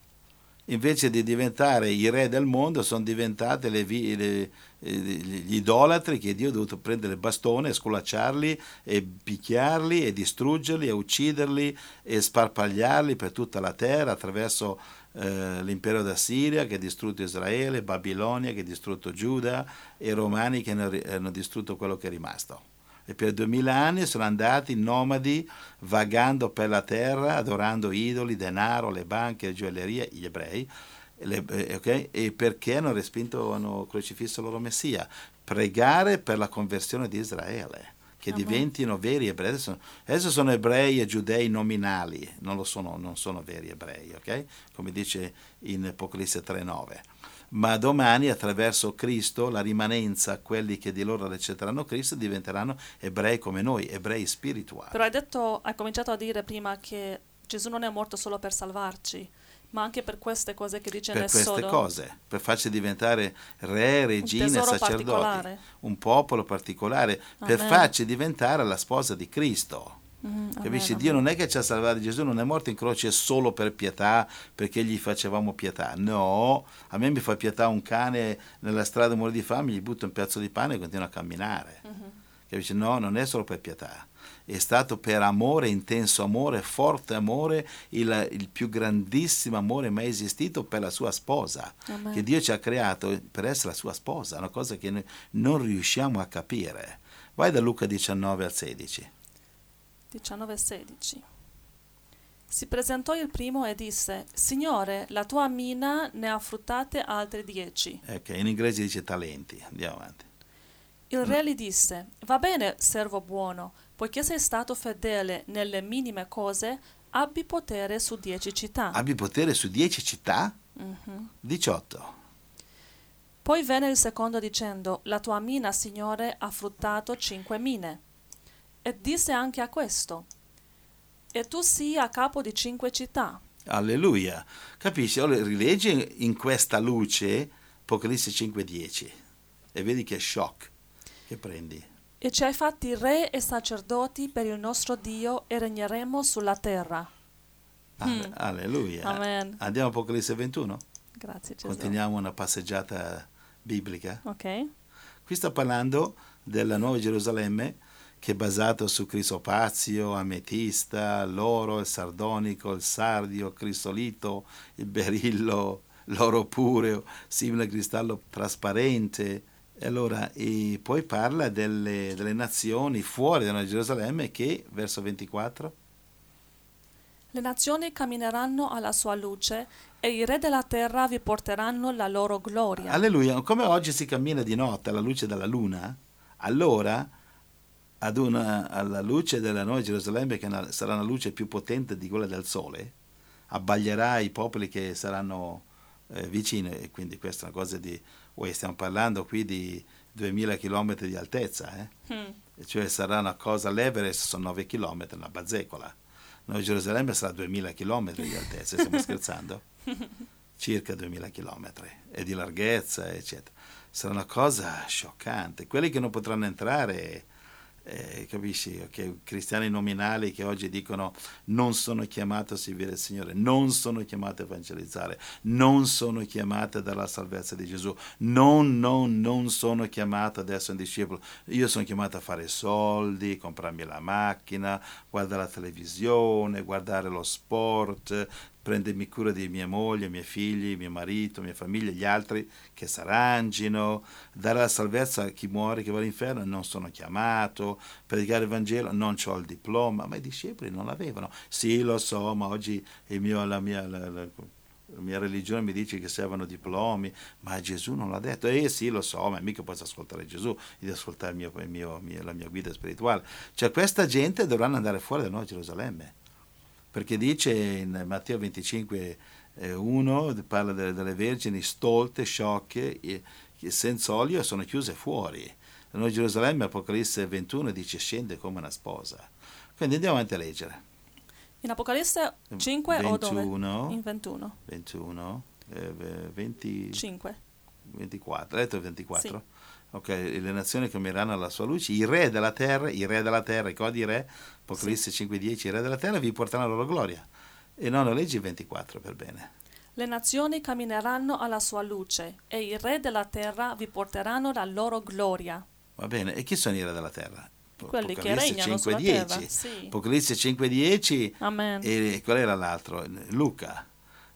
Invece di diventare i re del mondo, sono diventate le le- eh, gli idolatri che Dio ha dovuto prendere il bastone, sculacciarli e picchiarli e distruggerli e ucciderli e sparpagliarli per tutta la terra attraverso eh, l'impero d'Assiria che ha distrutto Israele, Babilonia che ha distrutto Giuda e i romani che hanno, hanno distrutto quello che è rimasto. E per duemila anni sono andati nomadi vagando per la terra, adorando idoli, denaro, le banche, le gioiellerie, gli ebrei, le- eh, ok? e perché hanno respinto, hanno crocifisso il loro Messia? Pregare per la conversione di Israele, che Amen. diventino veri ebrei. Adesso, adesso sono ebrei e giudei nominali, non, lo sono, non sono veri ebrei, ok? Come dice in Apocalisse 3.9 ma domani attraverso Cristo, la rimanenza, quelli che di loro accetteranno Cristo, diventeranno ebrei come noi, ebrei spirituali. Però hai detto, hai cominciato a dire prima che Gesù non è morto solo per salvarci, ma anche per queste cose che dice per nel queste Sodo. cose, per farci diventare re, regine, sacerdoti, un popolo particolare, per Amen. farci diventare la sposa di Cristo. Mhm, Capisci? amen, Dio amen. non è che ci ha salvato, Gesù non è morto in croce solo per pietà, perché gli facevamo pietà. No, a me mi fa pietà un cane nella strada muore di fame, gli butto un pezzo di pane e continua a camminare. Mhm. Capisci? No, non è solo per pietà. È stato per amore, intenso amore, forte amore, il, il più grandissimo amore mai esistito per la sua sposa. Amen. Che Dio ci ha creato per essere la sua sposa, una cosa che noi non riusciamo a capire. Vai da Luca 19 al 16. 19-16 Si presentò il primo e disse, Signore, la tua mina ne ha fruttate altre dieci. Ecco, in inglese dice talenti. Andiamo avanti. Il re gli disse, Va bene, servo buono, poiché sei stato fedele nelle minime cose, abbi potere su dieci città. Abbi potere su 10 città? Mhm. 18. Poi venne il secondo dicendo, La tua mina, Signore, ha fruttato cinque mine. E disse anche a questo, E tu sii a capo di cinque città. Alleluia. Capisci? Ora rileggi in questa luce Apocalisse 5.10 e vedi che shock che prendi. E ci hai fatti re e sacerdoti per il nostro Dio e regneremo sulla terra. Alle- Mm. Alleluia. Amen. Andiamo a Apocalisse 21? Grazie Gesù. Continuiamo una passeggiata biblica. Ok? Qui sta parlando della Nuova Gerusalemme che è basato su crisopazio, ametista, l'oro, il sardonico, il sardio, il crisolito, il berillo, l'oro pureo, simile al cristallo trasparente. E allora, e poi parla delle, delle nazioni fuori da Gerusalemme che, verso 24, Le nazioni cammineranno alla sua luce e i re della terra vi porteranno la loro gloria. Alleluia, come oggi si cammina di notte alla luce della luna, allora ad una, alla luce della Nuova Gerusalemme, che sarà una luce più potente di quella del sole, abbaglierà i popoli che saranno eh, vicini, e quindi questa è una cosa di, poi stiamo parlando qui di 2000 km di altezza, eh? Mm. Cioè sarà una cosa, l'Everest sono 9 km, una bazzecola. Nuova Gerusalemme sarà 2000 km di altezza, stiamo scherzando? Circa 2000 km e di larghezza, eccetera. Sarà una cosa scioccante. Quelli che non potranno entrare, eh, capisci, che cristiani nominali che oggi dicono non sono chiamato a servire il Signore, non sono chiamato a evangelizzare, non sono chiamato a dare la salvezza di Gesù, non, non, non sono chiamato ad essere un discepolo. Io sono chiamato a fare soldi, comprarmi la macchina, guardare la televisione, guardare lo sport, prendermi cura di mia moglie, miei figli, mio marito, mia famiglia, gli altri che s'arrangino, dare la salvezza a chi muore, che va all'inferno, non sono chiamato, predicare il Vangelo, non ho il diploma, ma i discepoli non l'avevano. Sì, lo so, ma oggi mio- la, mia, la- la- la mia religione mi dice che servono diplomi, ma Gesù non l'ha detto. Eh sì, lo so, ma mica posso ascoltare Gesù, devo ascoltare il mio- il mio- la mia guida spirituale. Cioè questa gente dovranno andare fuori da Nuova Gerusalemme perché dice in Matteo 25, eh, 1, parla delle, delle vergini stolte, sciocche, e- che senza olio sono chiuse fuori. La Nuova Gerusalemme, Apocalisse 21, dice scende come una sposa. Quindi andiamo avanti a leggere. In Apocalisse 5 o dove? 21, In 21. 21, eh, 20, 5. 24, hai detto il 24? Sì. Ok, le nazioni cambieranno alla sua luce, i re della terra, i re della terra, i re, Apocalisse 5.10, i re della terra vi porteranno la loro gloria. E non leggi il 24 per bene. Le nazioni cammineranno alla sua luce e i re della terra vi porteranno la loro gloria. Va bene, e chi sono i re della terra? Quelli che regnano sulla 5.10. terra. Sì. Apocalisse 5.10 Amen. e qual era l'altro? Luca.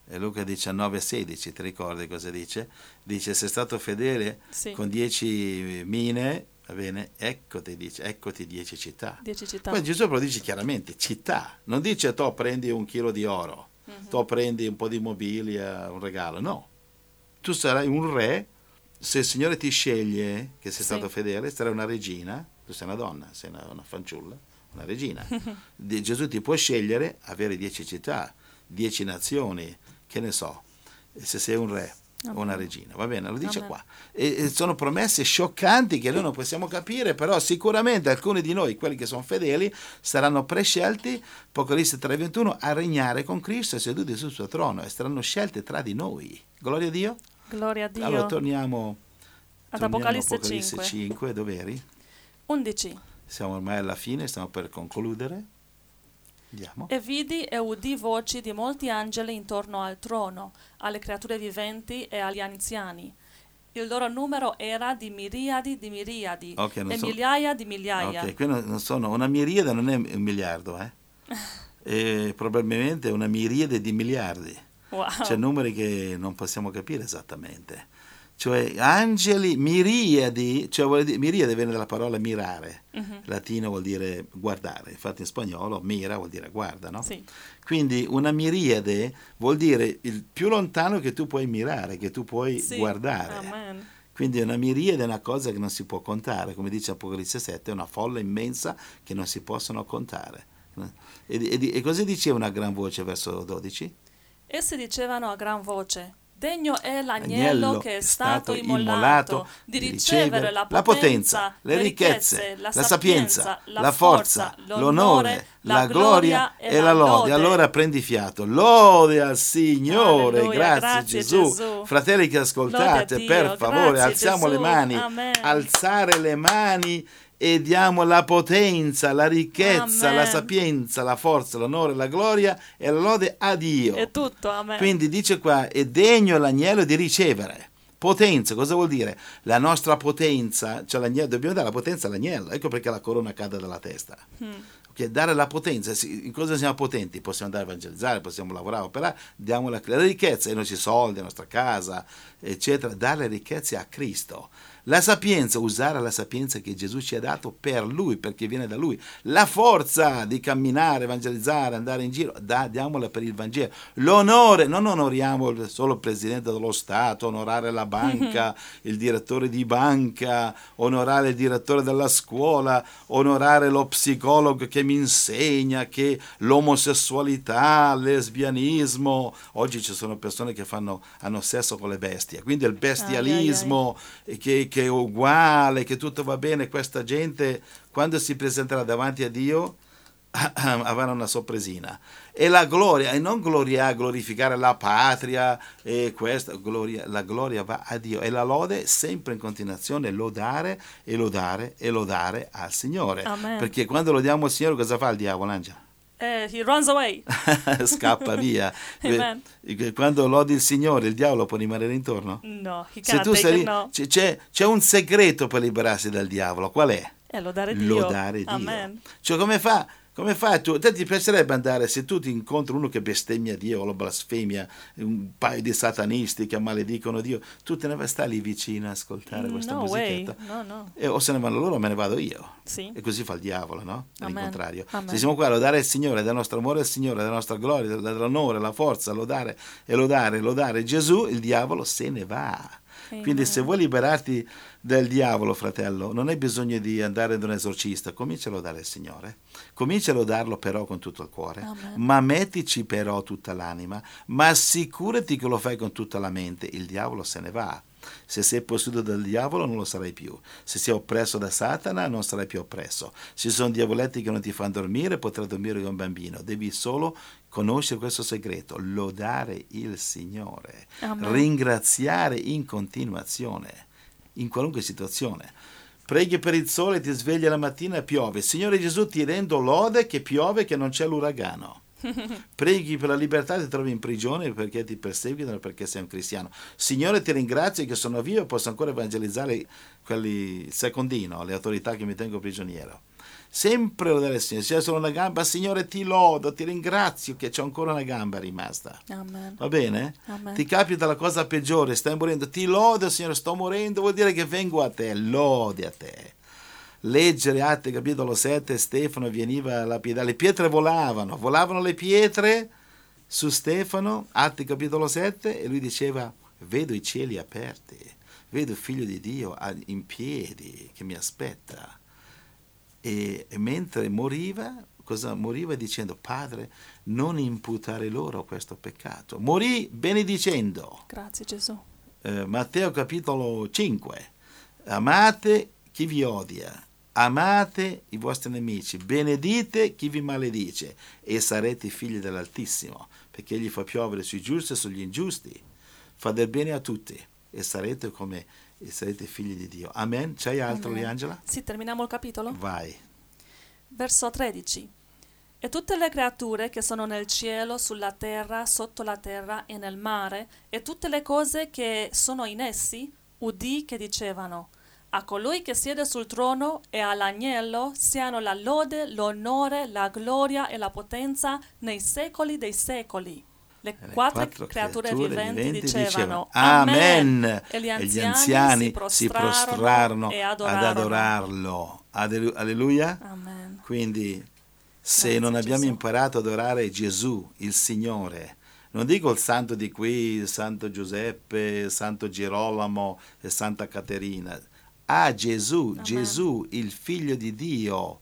E Luca 19.16, ti ricordi cosa dice? Dice, sei stato fedele Sì. con dieci mine, va bene, eccoti, dice, eccoti dieci città. Dieci città. Poi Gesù però dice chiaramente città, non dice tu prendi un chilo di oro, Mhm. tu prendi un po' di mobilia, un regalo, no. Tu sarai un re, se il Signore ti sceglie che sei Sì. stato fedele, sarai una regina, tu sei una donna, sei una, una fanciulla, una regina. Gesù ti può scegliere avere dieci città, dieci nazioni, che ne so, se sei un re o una regina, va bene, lo dice Amen. qua. E, sono promesse scioccanti che noi non possiamo capire, però sicuramente alcuni di noi, quelli che sono fedeli, saranno prescelti, Apocalisse 3:21, a regnare con Cristo seduti sul suo trono e saranno scelti tra di noi. Gloria a Dio. Gloria a Dio. Allora torniamo, Ad torniamo Apocalisse Apocalisse 5. 5, dove eri? 11. Siamo ormai alla fine, stiamo per concludere. Andiamo. E vidi e udì voci di molti angeli intorno al trono, alle creature viventi e agli anziani. Il loro numero era di miriadi di miriadi Ok, non e so- migliaia di migliaia. Ok, qui non non sono, una miriade non è un miliardo, eh? E probabilmente una miriade di miliardi. Wow. C'è numeri che non possiamo capire esattamente. Cioè, angeli, miriadi, cioè vuol dire, miriade viene dalla parola mirare, Mhm. latino vuol dire guardare, infatti in spagnolo mira vuol dire guarda, no? Sì. Quindi una miriade vuol dire il più lontano che tu puoi mirare, che tu puoi Sì. guardare. Amen. Quindi una miriade è una cosa che non si può contare, come dice Apocalisse 7, è una folla immensa che non si possono contare. E, e- e così diceva una gran voce verso 12? Essi dicevano a gran voce: Degno è l'agnello Agnello che è stato immolato di ricevere la potenza, le ricchezze, la sapienza, la forza, l'onore, la gloria e la lode. Allora prendi fiato. Lode al Signore. Alleluia, Grazie, grazie, Gesù. Gesù. Fratelli che ascoltate, per favore, grazie, alziamo Gesù. le mani. Amen. Alzare le mani e diamo la potenza, la ricchezza, Amen. la sapienza, la forza, l'onore, la gloria e la lode a Dio. È tutto, amen. Quindi dice qua, è degno l'agnello di ricevere. Potenza, cosa vuol dire? La nostra potenza, cioè l'agnello, dobbiamo dare la potenza all'agnello, ecco perché la corona cade dalla testa. Mm. Ok, dare la potenza, in cosa siamo potenti? Possiamo andare a evangelizzare, possiamo lavorare, operare, diamo la, la ricchezza, i nostri soldi, la nostra casa, eccetera, dare le ricchezze a Cristo. La sapienza, usare la sapienza che Gesù ci ha dato per Lui, perché viene da Lui. La forza di camminare, evangelizzare, andare in giro, da- diamola per il Vangelo. L'onore, non onoriamo solo il Presidente dello Stato, onorare la banca, il direttore di banca, onorare il direttore della scuola, onorare lo psicologo che mi insegna che l'omosessualità, il lesbianismo, oggi ci sono persone che fanno, hanno sesso con le bestie, quindi il bestialismo e che, che è uguale, che tutto va bene, questa gente quando si presenterà davanti a Dio avrà una sorpresina. E la gloria, e non gloria, glorificare la patria, e questa, gloria, la gloria va a Dio. E la lode sempre in continuazione, lodare e lodare e lodare al Signore. Amen. Perché quando lodiamo il Signore cosa fa il diavolo, Angela? Eh, he runs away. Scappa via. Amen. Quando lodi il Signore, il diavolo può rimanere intorno? No, he Se cannot tu it, lì- no. c'è- c'è, c'è un segreto per liberarsi dal diavolo, qual è? È lodare Dio. lodare Dio. Amen. Cioè, come fa? Come fai tu? Te ti piacerebbe andare se tu ti incontri uno che bestemmia Dio o lo blasfemia, un paio di satanisti che maledicono Dio, tu te ne vai stare lì vicino a ascoltare questa No musichetta. No, no. E, o se ne vanno loro, me ne vado io. Sì. E così fa il diavolo, no? All'incontrario. Se siamo qua a lodare il Signore, del nostro amore al Signore, della nostra gloria, del- dell'onore, la forza, lodare e lodare, lodare Gesù, il diavolo se ne va. Amen. Quindi se vuoi liberarti dal diavolo, fratello, non hai bisogno di andare da un esorcista, comincia a lodare il Signore. Comincia a lodarlo però con tutto il cuore, Amen. ma mettici però tutta l'anima, ma assicurati che lo fai con tutta la mente, il diavolo se ne va. Se sei posseduto dal diavolo non lo sarai più. Se sei oppresso da Satana non sarai più oppresso. Se ci sono diavoletti che non ti fanno dormire, potrai dormire come un bambino. Devi solo conoscere questo segreto, lodare il Signore, Amen. ringraziare in continuazione, in qualunque situazione. Preghi per il sole, ti svegli la mattina e piove. Signore Gesù, ti rendo lode che piove, che non c'è l'uragano. Preghi per la libertà, ti trovi in prigione perché ti perseguitano perché sei un cristiano. Signore, ti ringrazio che sono vivo e posso ancora evangelizzare quelli secondino, le autorità che mi tengo prigioniero. Sempre lodare il Signore. Se c'è solo una gamba, Signore, ti lodo, ti ringrazio che c'è ancora una gamba rimasta. Amen. Va bene? Amen. Ti capita la cosa peggiore, stai morendo, ti lodo, Signore, sto morendo, vuol dire che vengo a te, lodi a te. Leggere Atti capitolo 7, Stefano veniva a lapidare, le pietre volavano, volavano le pietre su Stefano, Atti capitolo 7, e lui diceva, vedo i cieli aperti, vedo il figlio di Dio in piedi che mi aspetta. E, e mentre moriva, cosa moriva dicendo, Padre, non imputare loro questo peccato. Morì benedicendo. Grazie Gesù. Eh, Matteo capitolo 5. Amate chi vi odia, amate i vostri nemici, benedite chi vi maledice e sarete figli dell'Altissimo, perché egli fa piovere sui giusti e sugli ingiusti, fa del bene a tutti e sarete come e sarete figli di Dio. Amen. C'hai altro, Amen. Liangela? Sì, terminiamo il capitolo? Vai. Verso 13. E tutte le creature che sono nel cielo, sulla terra, sotto la terra e nel mare, e tutte le cose che sono in essi, udì che dicevano, a colui che siede sul trono e all'agnello siano la lode, l'onore, la gloria e la potenza nei secoli dei secoli. Le Le quattro, creature, viventi, dicevano, dicevano, Amen. E gli E anziani, si prostrarono, e ad adorarono. adorarlo. Adelu- Alleluia. Amen. Quindi, se Grazie, non abbiamo Gesù. imparato ad adorare Gesù, il Signore, non dico il santo di qui, il santo Giuseppe, il santo Girolamo e Santa Caterina, a Gesù, Amen. Gesù, il figlio di Dio,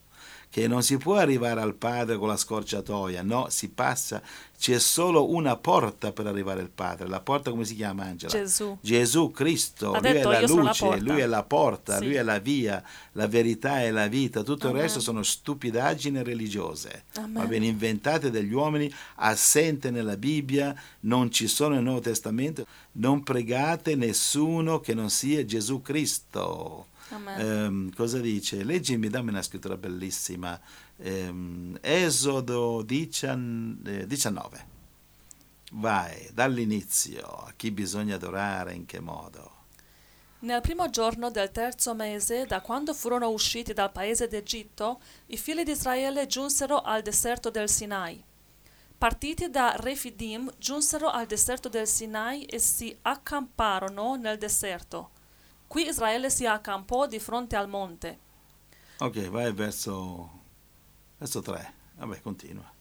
che non si può arrivare al Padre con la scorciatoia, no, si passa, c'è solo una porta per arrivare al Padre. La porta come si chiama, Angela? Gesù. Gesù Cristo, Ha lui è detto, la "Io sono la luce, porta". lui è la porta, Sì. lui è la via, la verità e la vita, tutto il Amen. resto sono stupidaggini religiose, Amen. va bene, inventate dagli uomini, assente nella Bibbia, non ci sono nel Nuovo Testamento, non pregate nessuno che non sia Gesù Cristo. Ehm, cosa dice? Leggimi, dammi una scrittura bellissima. Ehm, Esodo 19. eh, 19. Vai, dall'inizio, a chi bisogna adorare, in che modo. Nel primo giorno del terzo mese, da quando furono usciti dal paese d'Egitto, i figli di Israele giunsero al deserto del Sinai. Partiti da Refidim, giunsero al deserto del Sinai e si accamparono nel deserto. Qui Israele si accampò di fronte al monte. Ok, vai verso, verso 3. Vabbè, continua.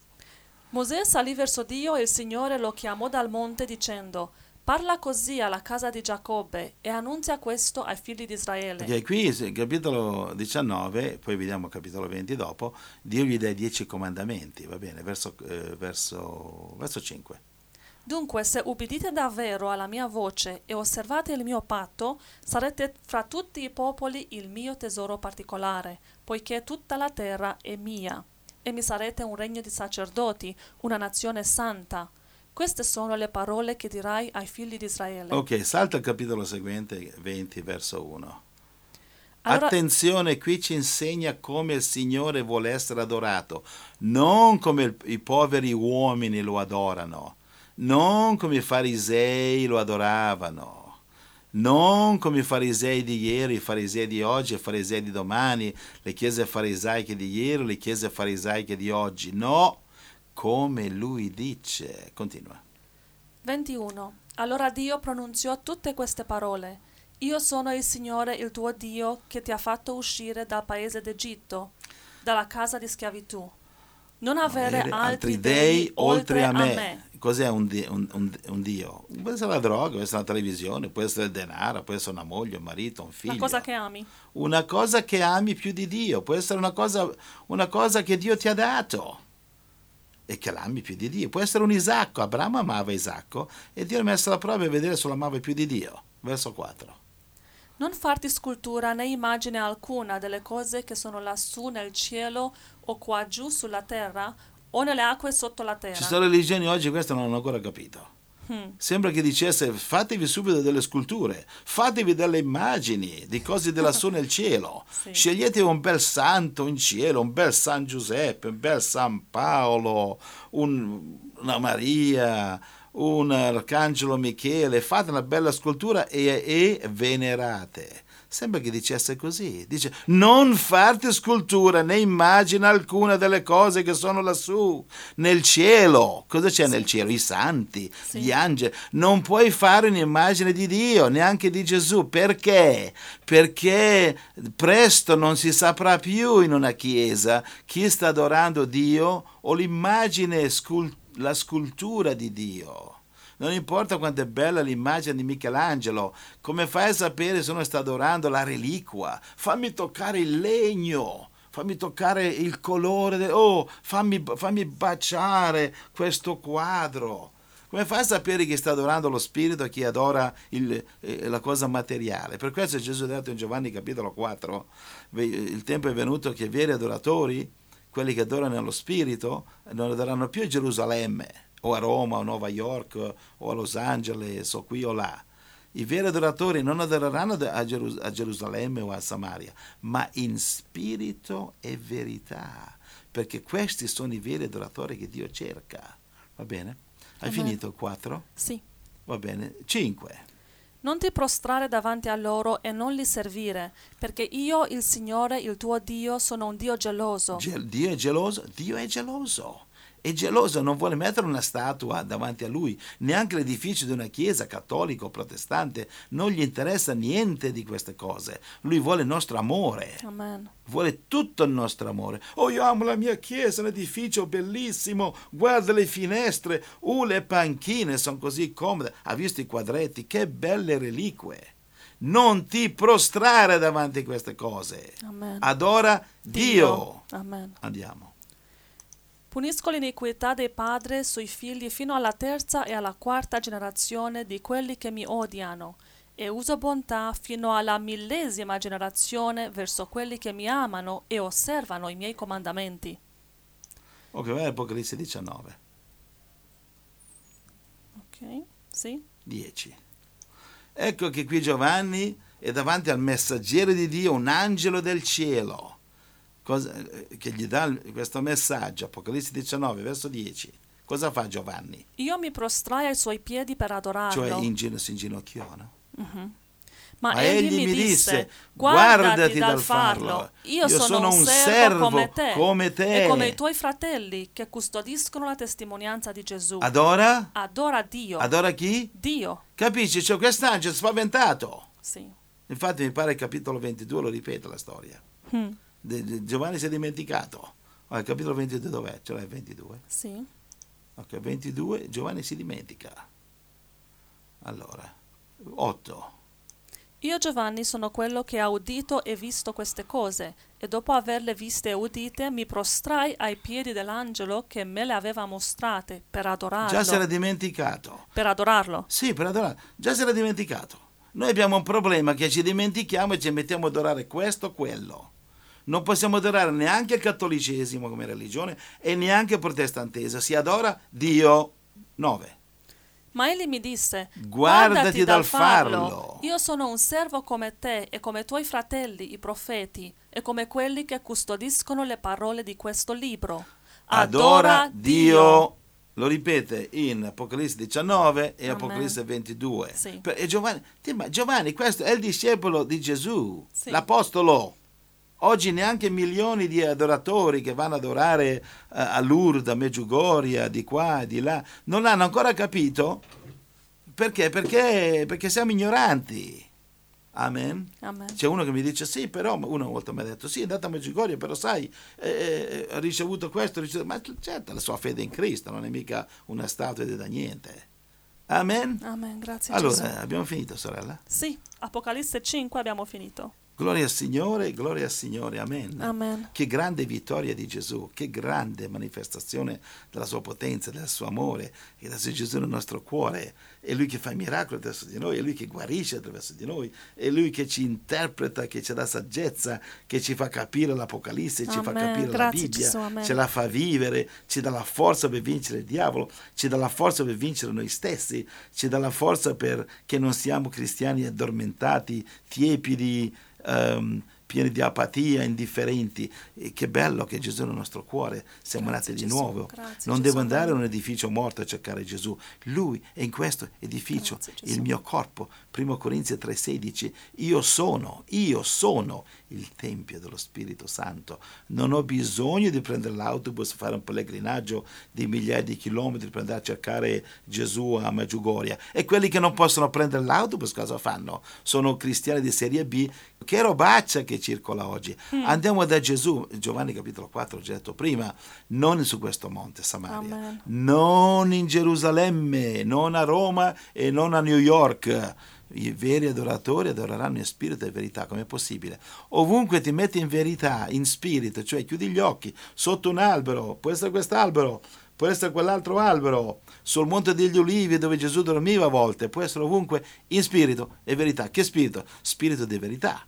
Mosè salì verso Dio e il Signore lo chiamò dal monte dicendo, Parla così alla casa di Giacobbe e annunzia questo ai figli di Israele. Ok, qui capitolo 19, poi vediamo capitolo 20 dopo, Dio gli dà i dieci comandamenti, va bene, verso, eh, verso, verso 5. Dunque, se ubbidite davvero alla mia voce e osservate il mio patto, sarete fra tutti i popoli il mio tesoro particolare, poiché tutta la terra è mia, e mi sarete un regno di sacerdoti, una nazione santa. Queste sono le parole che dirai ai figli di Israele. Ok, salta il capitolo seguente, 20, verso 1. Allora- Attenzione, qui ci insegna come il Signore vuole essere adorato, non come il- i poveri uomini lo adorano, non come i farisei lo adoravano, non come i farisei di ieri, i farisei di oggi, i farisei di domani, le chiese farisaiche di ieri, le chiese farisaiche di oggi, no, come lui dice. Continua. 21. Allora Dio pronunziò tutte queste parole. Io sono il Signore, il tuo Dio, che ti ha fatto uscire dal paese d'Egitto, dalla casa di schiavitù. Non avere altri dei oltre a me. Cos'è un, di- un- un- un Dio? Può essere la droga, può essere la televisione, può essere il denaro, può essere una moglie, un marito, un figlio. La cosa che ami. Una cosa che ami più di Dio, può essere una cosa, una cosa che Dio ti ha dato e che l'ami più di Dio. Può essere un Isacco, Abramo amava Isacco e Dio ha messo alla prova e vedere se lo amava più di Dio. Verso 4. Non farti scultura né immagine alcuna delle cose che sono lassù nel cielo o qua giù sulla terra o nelle acque sotto la terra. Ci sono religioni oggi, questo non hanno ancora capito. Hmm. Sembra che dicesse fatevi subito delle sculture, fatevi delle immagini di cose da lassù nel cielo. Sì. Scegliete un bel santo in cielo, un bel San Giuseppe, un bel San Paolo, un- una Maria, un arcangelo Michele, fate una bella scultura e, e venerate. Sembra che dicesse così. Dice: Non farti scultura né immagine alcuna delle cose che sono lassù nel cielo. Cosa c'è nel cielo? I santi, Sì. gli angeli. Non puoi fare un'immagine di Dio, neanche di Gesù. Perché? Perché presto non si saprà più in una chiesa chi sta adorando Dio o l'immagine, la scultura di Dio. Non importa quanto è bella l'immagine di Michelangelo, come fai a sapere se uno sta adorando la reliquia? Fammi toccare il legno, fammi toccare il colore, de- oh, fammi, fammi baciare questo quadro. Come fai a sapere chi sta adorando lo spirito e chi adora il- eh, la cosa materiale? Per questo Gesù ha detto in Giovanni capitolo 4, ve- il tempo è venuto che i veri adoratori, quelli che adorano nello spirito, non adoreranno più Gerusalemme o a Roma o a New York o a Los Angeles o qui o là. I veri adoratori non adoreranno a, Geru- a Gerusalemme o a Samaria, ma in spirito e verità, perché questi sono i veri adoratori che Dio cerca. Va bene? Hai Amen. finito il 4? Sì. Va bene. 5. Non ti prostrare davanti a loro e non li servire, perché io, il Signore, il tuo Dio, sono un Dio geloso. Dio è geloso? Dio è geloso. È geloso, non vuole mettere una statua davanti a lui, neanche l'edificio di una chiesa cattolica o protestante, non gli interessa niente di queste cose. Lui vuole il nostro amore, Amen. vuole tutto il nostro amore. Oh, io amo la mia chiesa, un edificio bellissimo, guarda le finestre, uh, le panchine sono così comode. Ha visto i quadretti, che belle reliquie. Non ti prostrare davanti a queste cose. Amen. Adora Dio. Amen. Andiamo. Punisco l'iniquità dei padri sui figli fino alla terza e alla quarta generazione di quelli che mi odiano, e uso bontà fino alla millesima generazione verso quelli che mi amano e osservano i miei comandamenti. Ok, vai Apocalisse 19, Ok? Sì? 10. Ecco che qui Giovanni è davanti al messaggero di Dio, un angelo del cielo, cosa- eh, che gli dà questo messaggio, Apocalisse 19, verso 10. Cosa fa Giovanni? Io mi prostrai ai suoi piedi per adorarlo. Cioè in gino- si inginocchiò, no? Ma, Ma egli, mi disse, guardati dal farlo, io, sono, un servo come te, come te." e come i tuoi fratelli che custodiscono la testimonianza di Gesù. Adora? Adora Dio. Adora chi? Dio. Capisci? C'è quest'angelo spaventato. Sì. Infatti mi pare il capitolo 22 lo ripete la storia. Mm, de- Giovanni si è dimenticato. Ah, il capitolo 22 dov'è? Ce l'hai il 22? Sì. Ok, 22, Giovanni si dimentica. Allora, 8. Io Giovanni sono quello che ha udito e visto queste cose, e dopo averle viste e udite mi prostrai ai piedi dell'angelo che me le aveva mostrate per adorarlo. Già si era dimenticato. Per adorarlo. Sì, per adorare. Già si era dimenticato. Noi abbiamo un problema che ci dimentichiamo e ci mettiamo ad adorare questo o quello. Non possiamo adorare neanche il cattolicesimo come religione e neanche il protestantesimo. Si adora Dio. 9. Ma egli mi disse, Guardati dal farlo. farlo. Io sono un servo come te e come i tuoi fratelli, i profeti, e come quelli che custodiscono le parole di questo libro. Adora Dio. Lo ripete in Apocalisse 19 e Amen. Apocalisse 22. Sì. E Giovanni, Giovanni, questo è il discepolo di Gesù, Sì. l'apostolo. Oggi neanche milioni di adoratori che vanno ad adorare eh, a Lourdes, a Meggiugoria, di qua e di là, non hanno ancora capito perché? Perché, perché siamo ignoranti. Amen. Amen. C'è uno che mi dice sì, però una volta mi ha detto sì, è andato a Medjugorje, però sai, eh, ha ricevuto questo, ha ricevuto... ma certo la sua fede in Cristo non è mica una statua da niente. Amen. Amen. Grazie Allora, Gesù. abbiamo finito, sorella? Sì, Apocalisse 5 abbiamo finito. Gloria al Signore, gloria al Signore, amen. Amen. Che grande vittoria di Gesù, che grande manifestazione della sua potenza, del suo amore, che adesso Gesù nel nostro cuore, è Lui che fa i miracoli attraverso di noi, è Lui che guarisce attraverso di noi, è Lui che ci interpreta, che ci dà saggezza, che ci fa capire l'Apocalisse, ci fa Amen. capire la Grazie, Bibbia, Gesù, amen. ce la fa vivere, ci dà la forza per vincere il diavolo, ci dà la forza per vincere noi stessi, ci dà la forza per che non siamo cristiani addormentati, tiepidi, ehm, pieni di apatia, indifferenti. E che bello che Gesù è nel nostro cuore, siamo Grazie, nati di Gesù. nuovo. Grazie, non Gesù, devo andare in un edificio morto a cercare Gesù. Lui è in questo edificio, Grazie, il mio corpo. 1 Corinzi 3:16. Io sono, io sono il Tempio dello Spirito Santo. Non ho bisogno di prendere l'autobus, fare un pellegrinaggio di migliaia di chilometri per andare a cercare Gesù a Medjugorje. E quelli che non possono prendere l'autobus cosa fanno? Sono cristiani di serie B. Che robaccia che circola oggi. Andiamo da Gesù, Giovanni capitolo 4, ho già detto prima, non su questo monte Samaria, Amen. non in Gerusalemme, non a Roma e non a New York. I veri adoratori adoreranno in spirito e verità, come è possibile? Ovunque ti metti in verità, in spirito, cioè chiudi gli occhi, sotto un albero, può essere quest'albero, può essere quell'altro albero, sul monte degli ulivi dove Gesù dormiva a volte, può essere ovunque in spirito e verità. Che spirito? Spirito di verità.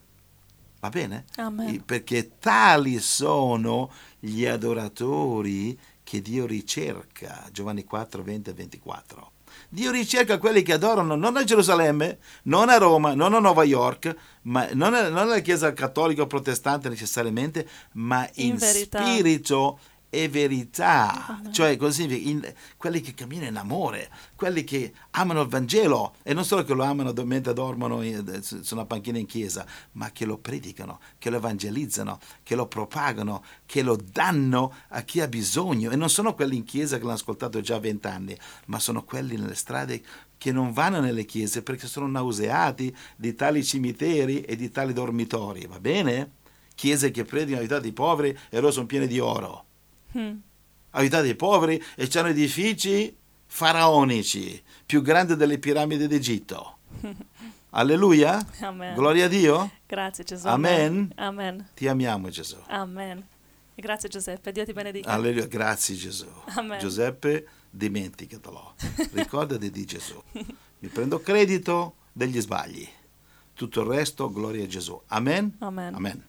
Va bene? Amen. Perché tali sono gli adoratori che Dio ricerca. Giovanni 4, 20 e 24. Dio ricerca quelli che adorano non a Gerusalemme, non a Roma, non a New York, ma non, alla Chiesa cattolica o protestante necessariamente, ma in, In spirito e verità. Amen. Cioè, così, in- quelli che camminano in amore, quelli che amano il Vangelo e non solo che lo amano mentre dormono in- su su una panchina in chiesa, ma che lo predicano, che lo evangelizzano, che lo propagano, che lo danno a chi ha bisogno. E non sono quelli in chiesa che l'hanno ascoltato già vent'anni, ma sono quelli nelle strade che non vanno nelle chiese perché sono nauseati di tali cimiteri e di tali dormitori, va bene? Chiese che predicano aiutate i poveri e loro sono piene di oro Mm. aiutate i poveri e c'hanno edifici faraonici, più grandi delle piramidi d'Egitto. Alleluia? Amen. Gloria a Dio? Grazie Gesù. Amen. Amen. Ti amiamo Gesù. Amen. Grazie Giuseppe, Dio ti benedica. Alleluia, grazie Gesù. Amen. Giuseppe, dimenticatelo. Ricordati di Gesù. Mi prendo credito degli sbagli. Tutto il resto, gloria a Gesù. Amen. Amen. Amen.